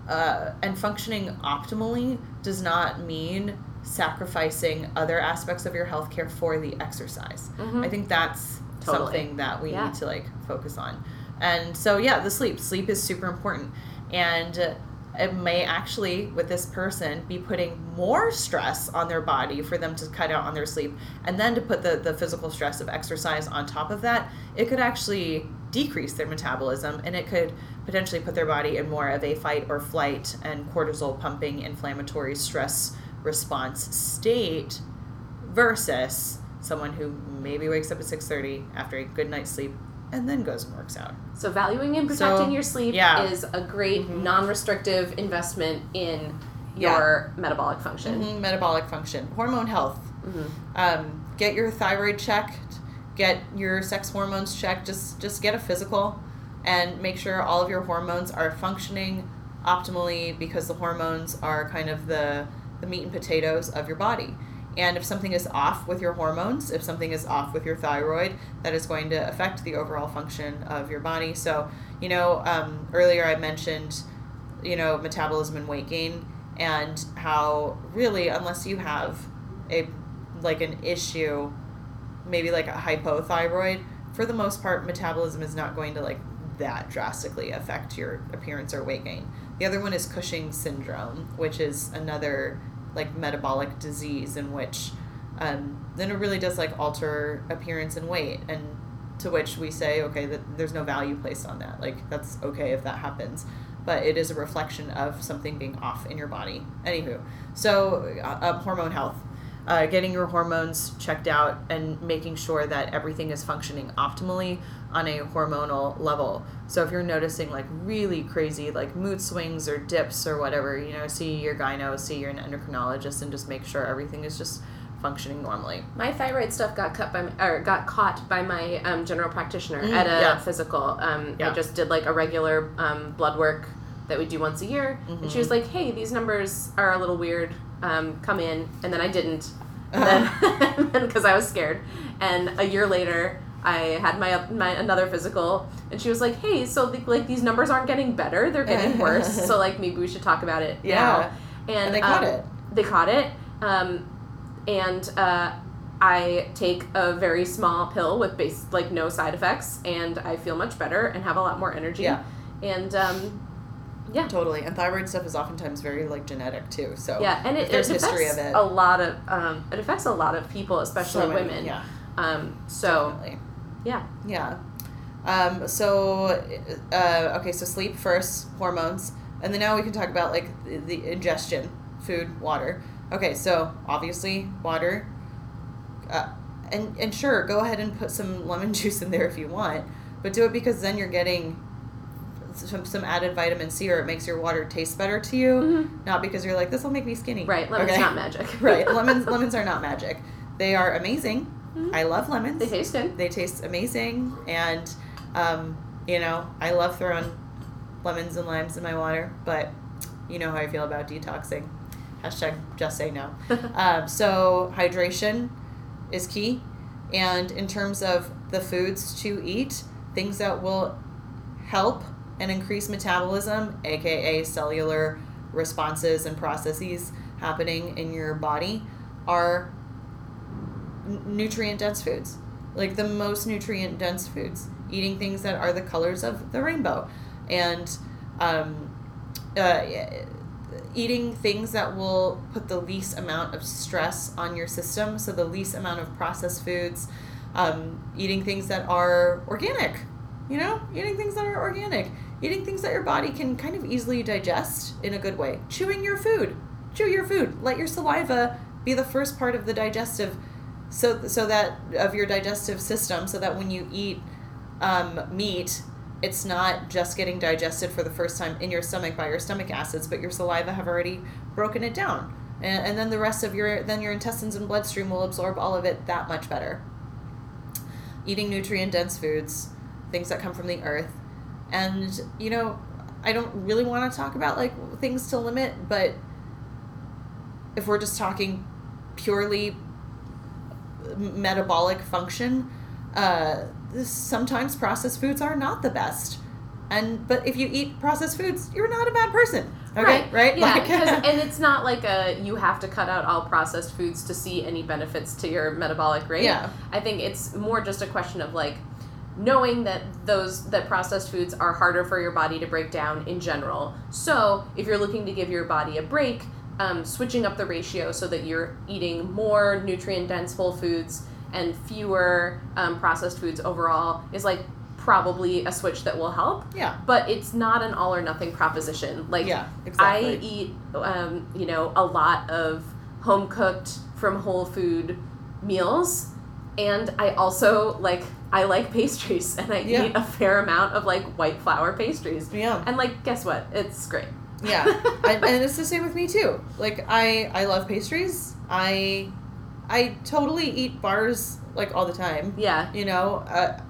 uh, and functioning optimally does not mean sacrificing other aspects of your healthcare for the exercise Mhm. i think that's Totally. something that we Yeah. need to like focus on and so yeah the sleep sleep is super important and it may actually with this person be putting more stress on their body for them to cut out on their sleep and then to put the, the physical stress of exercise on top of that it could actually decrease their metabolism and it could potentially put their body in more of a fight or flight and cortisol pumping inflammatory stress response state versus someone who maybe wakes up at 6.30 after a good night's sleep and then goes and works out So valuing and protecting So, your sleep yeah. is a great Mhm. non-restrictive investment in Yeah. your metabolic function. Mhm, metabolic function hormone health Mhm. um, get your thyroid checked get your sex hormones checked just just get a physical and make sure all of your hormones are functioning optimally because the hormones are kind of the the meat and potatoes of your body and if something is off with your hormones if something is off with your thyroid that is going to affect the overall function of your body. So you know um, earlier i mentioned you know metabolism and weight gain and how really unless you have a like an issue maybe like a hypothyroid for the most part metabolism is not going to like that drastically affect your appearance or weight gain. The other one is Cushing syndrome which is another like metabolic disease in which um, then it really does like alter appearance and weight and to which we say okay that there's no value placed on that like that's okay if that happens but it is a reflection of something being off in your body. Anywho, so uh, hormone health. Uh, getting your hormones checked out and making sure that everything is functioning optimally on a hormonal level. So if you're noticing like really crazy like mood swings or dips or whatever, you know, see your gyno, see your endocrinologist, and just make sure everything is just functioning normally. My thyroid stuff got cut by or got caught by my um, general practitioner Mm, at a yeah. physical. Um, Yeah. I just did like a regular um, blood work that we do once a year, and Mm-hmm. she was like, "Hey, these numbers are a little weird. Um, come in." And then I didn't, because I was scared. And a year later, I had my my another physical, and she was like, "Hey, so the, like these numbers aren't getting better; they're getting worse. so like maybe we should talk about it Yeah. now." And, And they caught um, it. They caught it. Um, and uh, I take a very small pill with base like no side effects, and I feel much better and have a lot more energy. Yeah. And um, yeah, Totally. And thyroid stuff is oftentimes very like genetic too. So yeah, and it, there's it history of it. a lot of um, it affects a lot of people, especially So women. Yeah. Um, so Definitely. Yeah, Yeah. Um, so, uh, okay, so sleep first, hormones, and then now we can talk about like the, the ingestion, food, water. Okay, so obviously water, uh, and and sure, go ahead and put some lemon juice in there if you want, but do it because then you're getting some some added vitamin C, or it makes your water taste better to you, Mhm. not because you're like this will make me skinny. right. Lemon's Okay? not magic. right. Lemons lemons are not magic. They are amazing. I love lemons. they taste good. They taste amazing, and um, you know I love throwing lemons and limes in my water. But you know how I feel about detoxing. Hashtag just say no. um, so hydration is key, and in terms of the foods to eat, things that will help and increase metabolism, aka cellular responses and processes happening in your body, are nutrient dense foods like the most nutrient dense foods eating things that are the colors of the rainbow. And um, uh, eating things that will put the least amount of stress on your system so the least amount of processed foods um, eating things that are organic you know? Eating things that are organic. Eating things that your body can kind of easily digest in a good way. Chewing your food. Chew your food. Let your saliva be the first part of the digestive so so that of your digestive system so that when you eat um, meat it's not just getting digested for the first time in your stomach by your stomach acids but your saliva have already broken it down. And, and then the rest of your then your intestines and bloodstream will absorb all of it that much better. Eating nutrient dense foods things that come from the earth. And you know i don't really want to talk about like things to limit but if we're just talking purely metabolic function uh, sometimes processed foods are not the best and but if you eat processed foods you're not a bad person okay right, Yeah, Like- and it's not like a you have to cut out all processed foods to see any benefits to your metabolic rate. Yeah. I think it's more just a question of like knowing that those that processed foods are harder for your body to break down in general. So if you're looking to give your body a break, um, switching up the ratio so that you're eating more nutrient dense whole foods and fewer um, processed foods overall is like probably a switch that will help yeah but it's not an all or nothing proposition. Like Yeah, I eat, um, you know, a lot of home cooked from whole food meals, and I also like I like pastries, and I Yeah. eat a fair amount of like white flour pastries. yeah And like, guess what? It's great. Yeah. I, and it's the same with me too. Like i i love pastries. I i totally eat bars like all the time. Yeah. you know? Uh,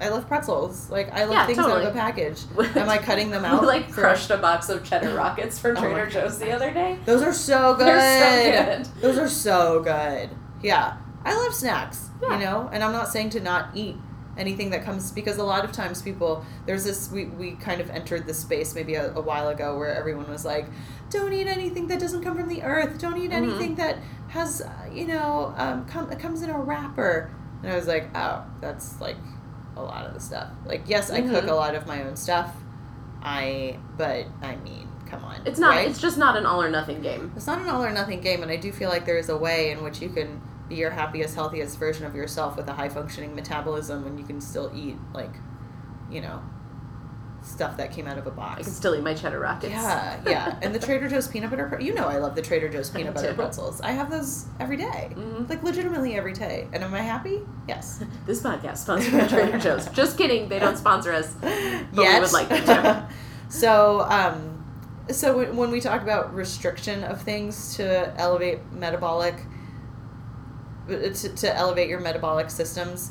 i love pretzels. Like i love Yeah, things out of a package. Am i cutting them out We like for- crushed a box of cheddar rockets from Oh Trader Joe's the other day. those are so good They're so good. those are so good. Yeah. I love snacks Yeah. you know? And i'm not saying to not eat anything that comes because a lot of times people there's this we, we kind of entered this space maybe a, a while ago where everyone was like don't eat anything that doesn't come from the earth don't eat Mhm. anything that has you know um, come, comes in a wrapper and i was like oh that's like a lot of the stuff like yes i cook Mhm. a lot of my own stuff i but i mean come on It's not. right? It's just not an all or nothing game. it's not an all or nothing game, and I do feel like there is a way in which you can be your happiest, healthiest version of yourself with a high functioning metabolism, and you can still eat like, you know, stuff that came out of a box. I can still eat my cheddar rockets. Yeah, yeah. And the Trader Joe's peanut butter, pre- you know, I love the Trader Joe's peanut butter pretzels. I have those every day. Mhm. like legitimately every day. And am I happy? Yes. This podcast sponsored by Trader Joe's. Just kidding, they don't sponsor us. we Yet. would like them to. so, um, so when- we talk about restriction of things to elevate metabolic, to, to elevate your metabolic systems,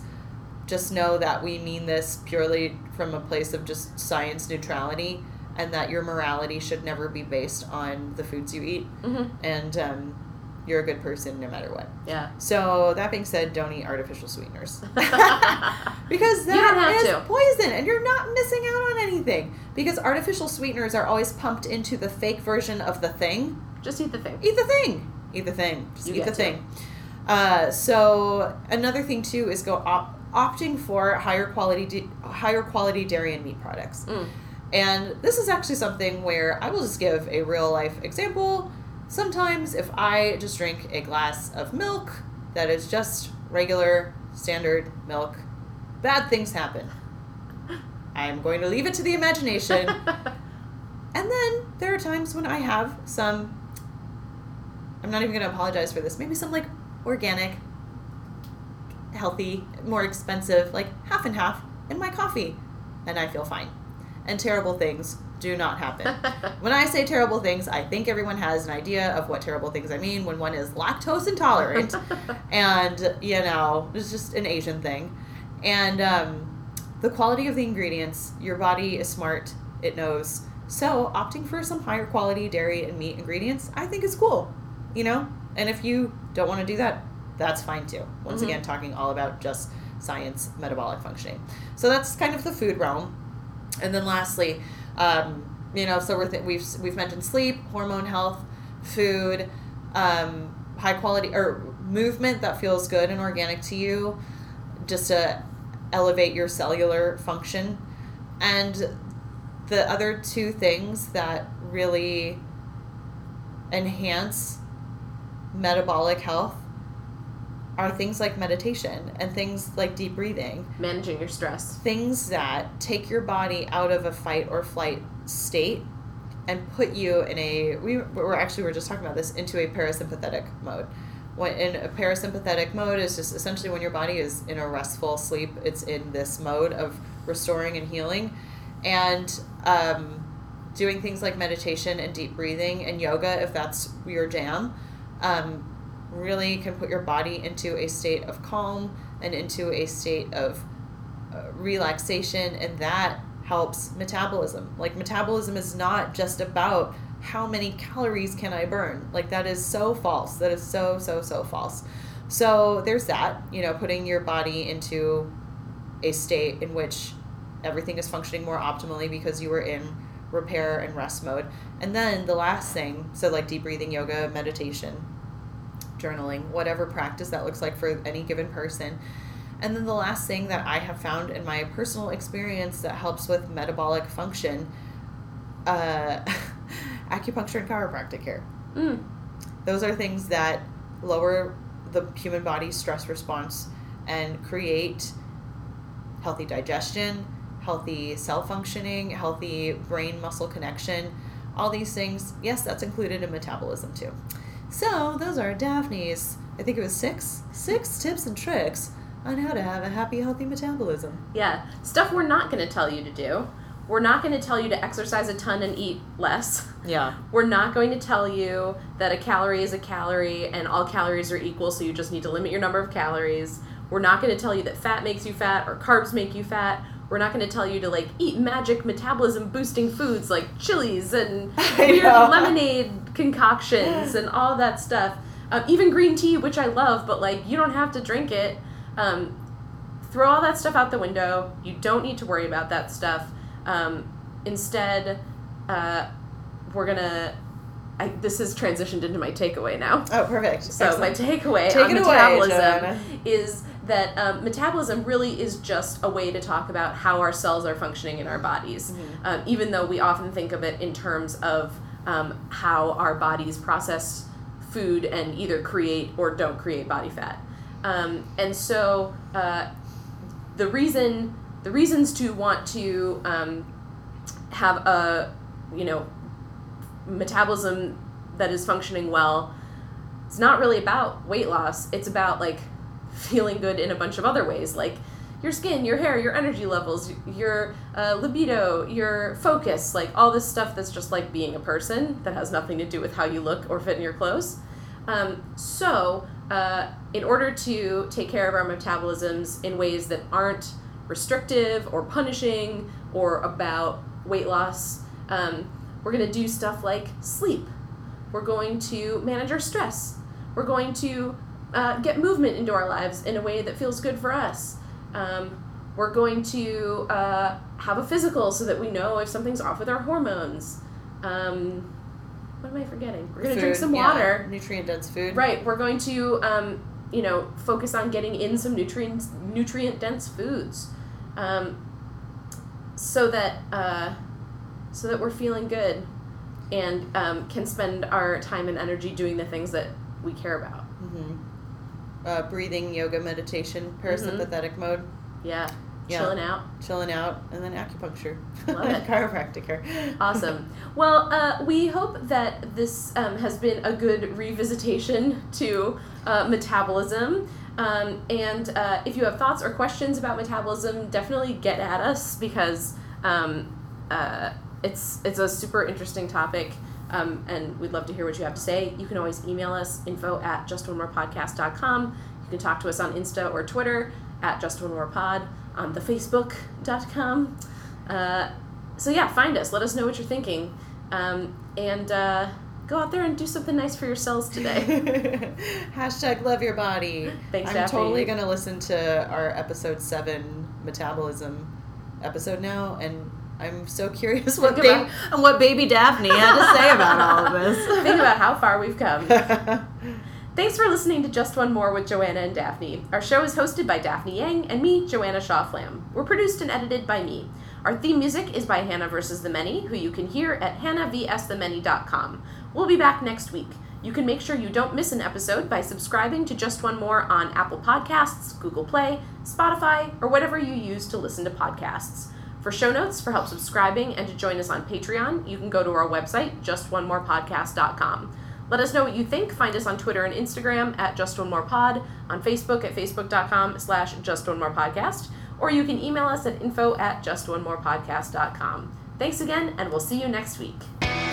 just know that we mean this purely from a place of just science neutrality, and that your morality should never be based on the foods you eat, hmm and um, you're a good person no matter what. Yeah. So that being said, don't eat artificial sweeteners. Because that is to. poison and you're not missing out on anything. Because artificial sweeteners are always pumped into the fake version of the thing. Just eat the thing. Eat the thing. Eat the thing. Just You eat the to. thing. Uh, so another thing too is go op- opting for higher quality di- higher quality dairy and meat products. Mm. And this is actually something where I will just give a real life example. Sometimes, if I just drink a glass of milk that is just regular, standard milk, bad things happen. I'm going to leave it to the imagination. and then there are times when I have some, I'm not even going to apologize for this, maybe some like organic, healthy, more expensive, like half and half in my coffee. And I feel fine. And terrible things do not happen. When I say terrible things, I think everyone has an idea of what terrible things I mean when one is lactose intolerant and, you know, it's just an Asian thing. And um, the quality of the ingredients, your body is smart, it knows. So, opting for some higher quality dairy and meat ingredients, I think is cool, you know? And if you don't want to do that, that's fine too. Once Mhm. again, talking all about just science, metabolic functioning. So, that's kind of the food realm. And then lastly, um, you know, so we're th- we've we've mentioned sleep, hormone health, food, um, high quality or movement that feels good and organic to you, just to elevate your cellular function, and the other two things that really enhance metabolic health are things like meditation and things like deep breathing. Managing your stress. things that take your body out of a fight or flight state and put you in a we were actually we are just talking about this into a parasympathetic mode. When in a parasympathetic mode is just essentially when your body is in a restful sleep it's in this mode of restoring and healing. And um, doing things like meditation and deep breathing and yoga if that's your jam um, really can put your body into a state of calm and into a state of uh, relaxation and that helps metabolism. Like metabolism is not just about how many calories can i burn. Like that is so false. That is so so so false. So there's that you know putting your body into a state in which everything is functioning more optimally because you were in repair and rest mode and then the last thing so like deep breathing yoga meditation journaling whatever practice that looks like for any given person and then the last thing that I have found in my personal experience that helps with metabolic function, uh, acupuncture and chiropractic care. Mm. Those are things that lower the human body's stress response and create healthy digestion, healthy cell functioning, healthy brain muscle connection. All these things, yes, that's included in metabolism too. So, those are Daphne's, I think it was six, six tips and tricks on how to have a happy, healthy metabolism. Yeah. Stuff we're not going to tell you to do. We're not going to tell you to exercise a ton and eat less. Yeah. We're not going to tell you that a calorie is a calorie and all calories are equal, so you just need to limit your number of calories. We're not going to tell you that fat makes you fat or carbs make you fat. We're not going to tell you to like eat magic metabolism boosting foods like chilies and weird lemonade concoctions and all that stuff. Um, even green tea, which I love, but like you don't have to drink it. Um, throw all that stuff out the window. You don't need to worry about that stuff. Um, instead, uh, we're gonna. I, this has transitioned into my takeaway now. Oh, perfect. So Excellent. my takeaway Take on it away, metabolism is that um, metabolism really is just a way to talk about how our cells are functioning in our bodies, Mm-hmm. um, even though we often think of it in terms of um, how our bodies process food and either create or don't create body fat. Um, and so uh, the reason the reasons to want to um, have a you know metabolism that is functioning well it's not really about weight loss it's about like feeling good in a bunch of other ways like your skin your hair your energy levels your uh, libido your focus like all this stuff that's just like being a person that has nothing to do with how you look or fit in your clothes. Um, so uh, in order to take care of our metabolisms in ways that aren't restrictive or punishing or about weight loss um, we're going to do stuff like sleep. We're going to manage our stress. We're going to uh, get movement into our lives in a way that feels good for us. Um, we're going to uh, have a physical so that we know if something's off with our hormones. Um, what am I forgetting? We're going to drink some yeah, water. nutrient dense food. Right. We're going to, um, you know, focus on getting in some nutrient nutrient dense foods, um, so that uh, so that we're feeling good, and um, can spend our time and energy doing the things that we care about. hmm Uh, breathing, yoga, meditation, Mm-hmm. parasympathetic mode, Yeah. Yeah. Chilling out. chilling out, and then acupuncture. Love it. Chiropractor. Awesome. Well, uh, we hope that this um, has been a good revisitation to uh, metabolism. Um, and uh, if you have thoughts or questions about metabolism, definitely get at us because um, uh, it's it's a super interesting topic. Um, and we'd love to hear what you have to say. You can always email us info at justonemorepodcast.com. You can talk to us on Insta or Twitter at justonemorepod, on the facebook.com. Uh, so yeah, find us. Let us know what you're thinking, um, and uh, go out there and do something nice for yourselves today. Hashtag love your body. Thanks, I'm Daphne. totally gonna listen to our episode seven metabolism episode now, and I'm so curious what Think baby about- and what baby Daphne had to say about all of this. Think about how far we've come. Thanks for listening to Just One More with Joanna and Daphne. Our show is hosted by Daphne Yang and me, Joanna Shaw Flamm. We're produced and edited by me. Our theme music is by Hannah vs. the Many, who you can hear at hannahvsthemany.com. We'll be back next week. You can make sure you don't miss an episode by subscribing to Just One More on Apple Podcasts, Google Play, Spotify, or whatever you use to listen to podcasts. For show notes, for help subscribing, and to join us on Patreon, you can go to our website, justonemorepodcast.com. Let us know what you think. Find us on Twitter and Instagram at Just One More Pod, on Facebook at facebook.com slash Just One More Podcast, or you can email us at info at justonemorepodcast.com. Thanks again, and we'll see you next week.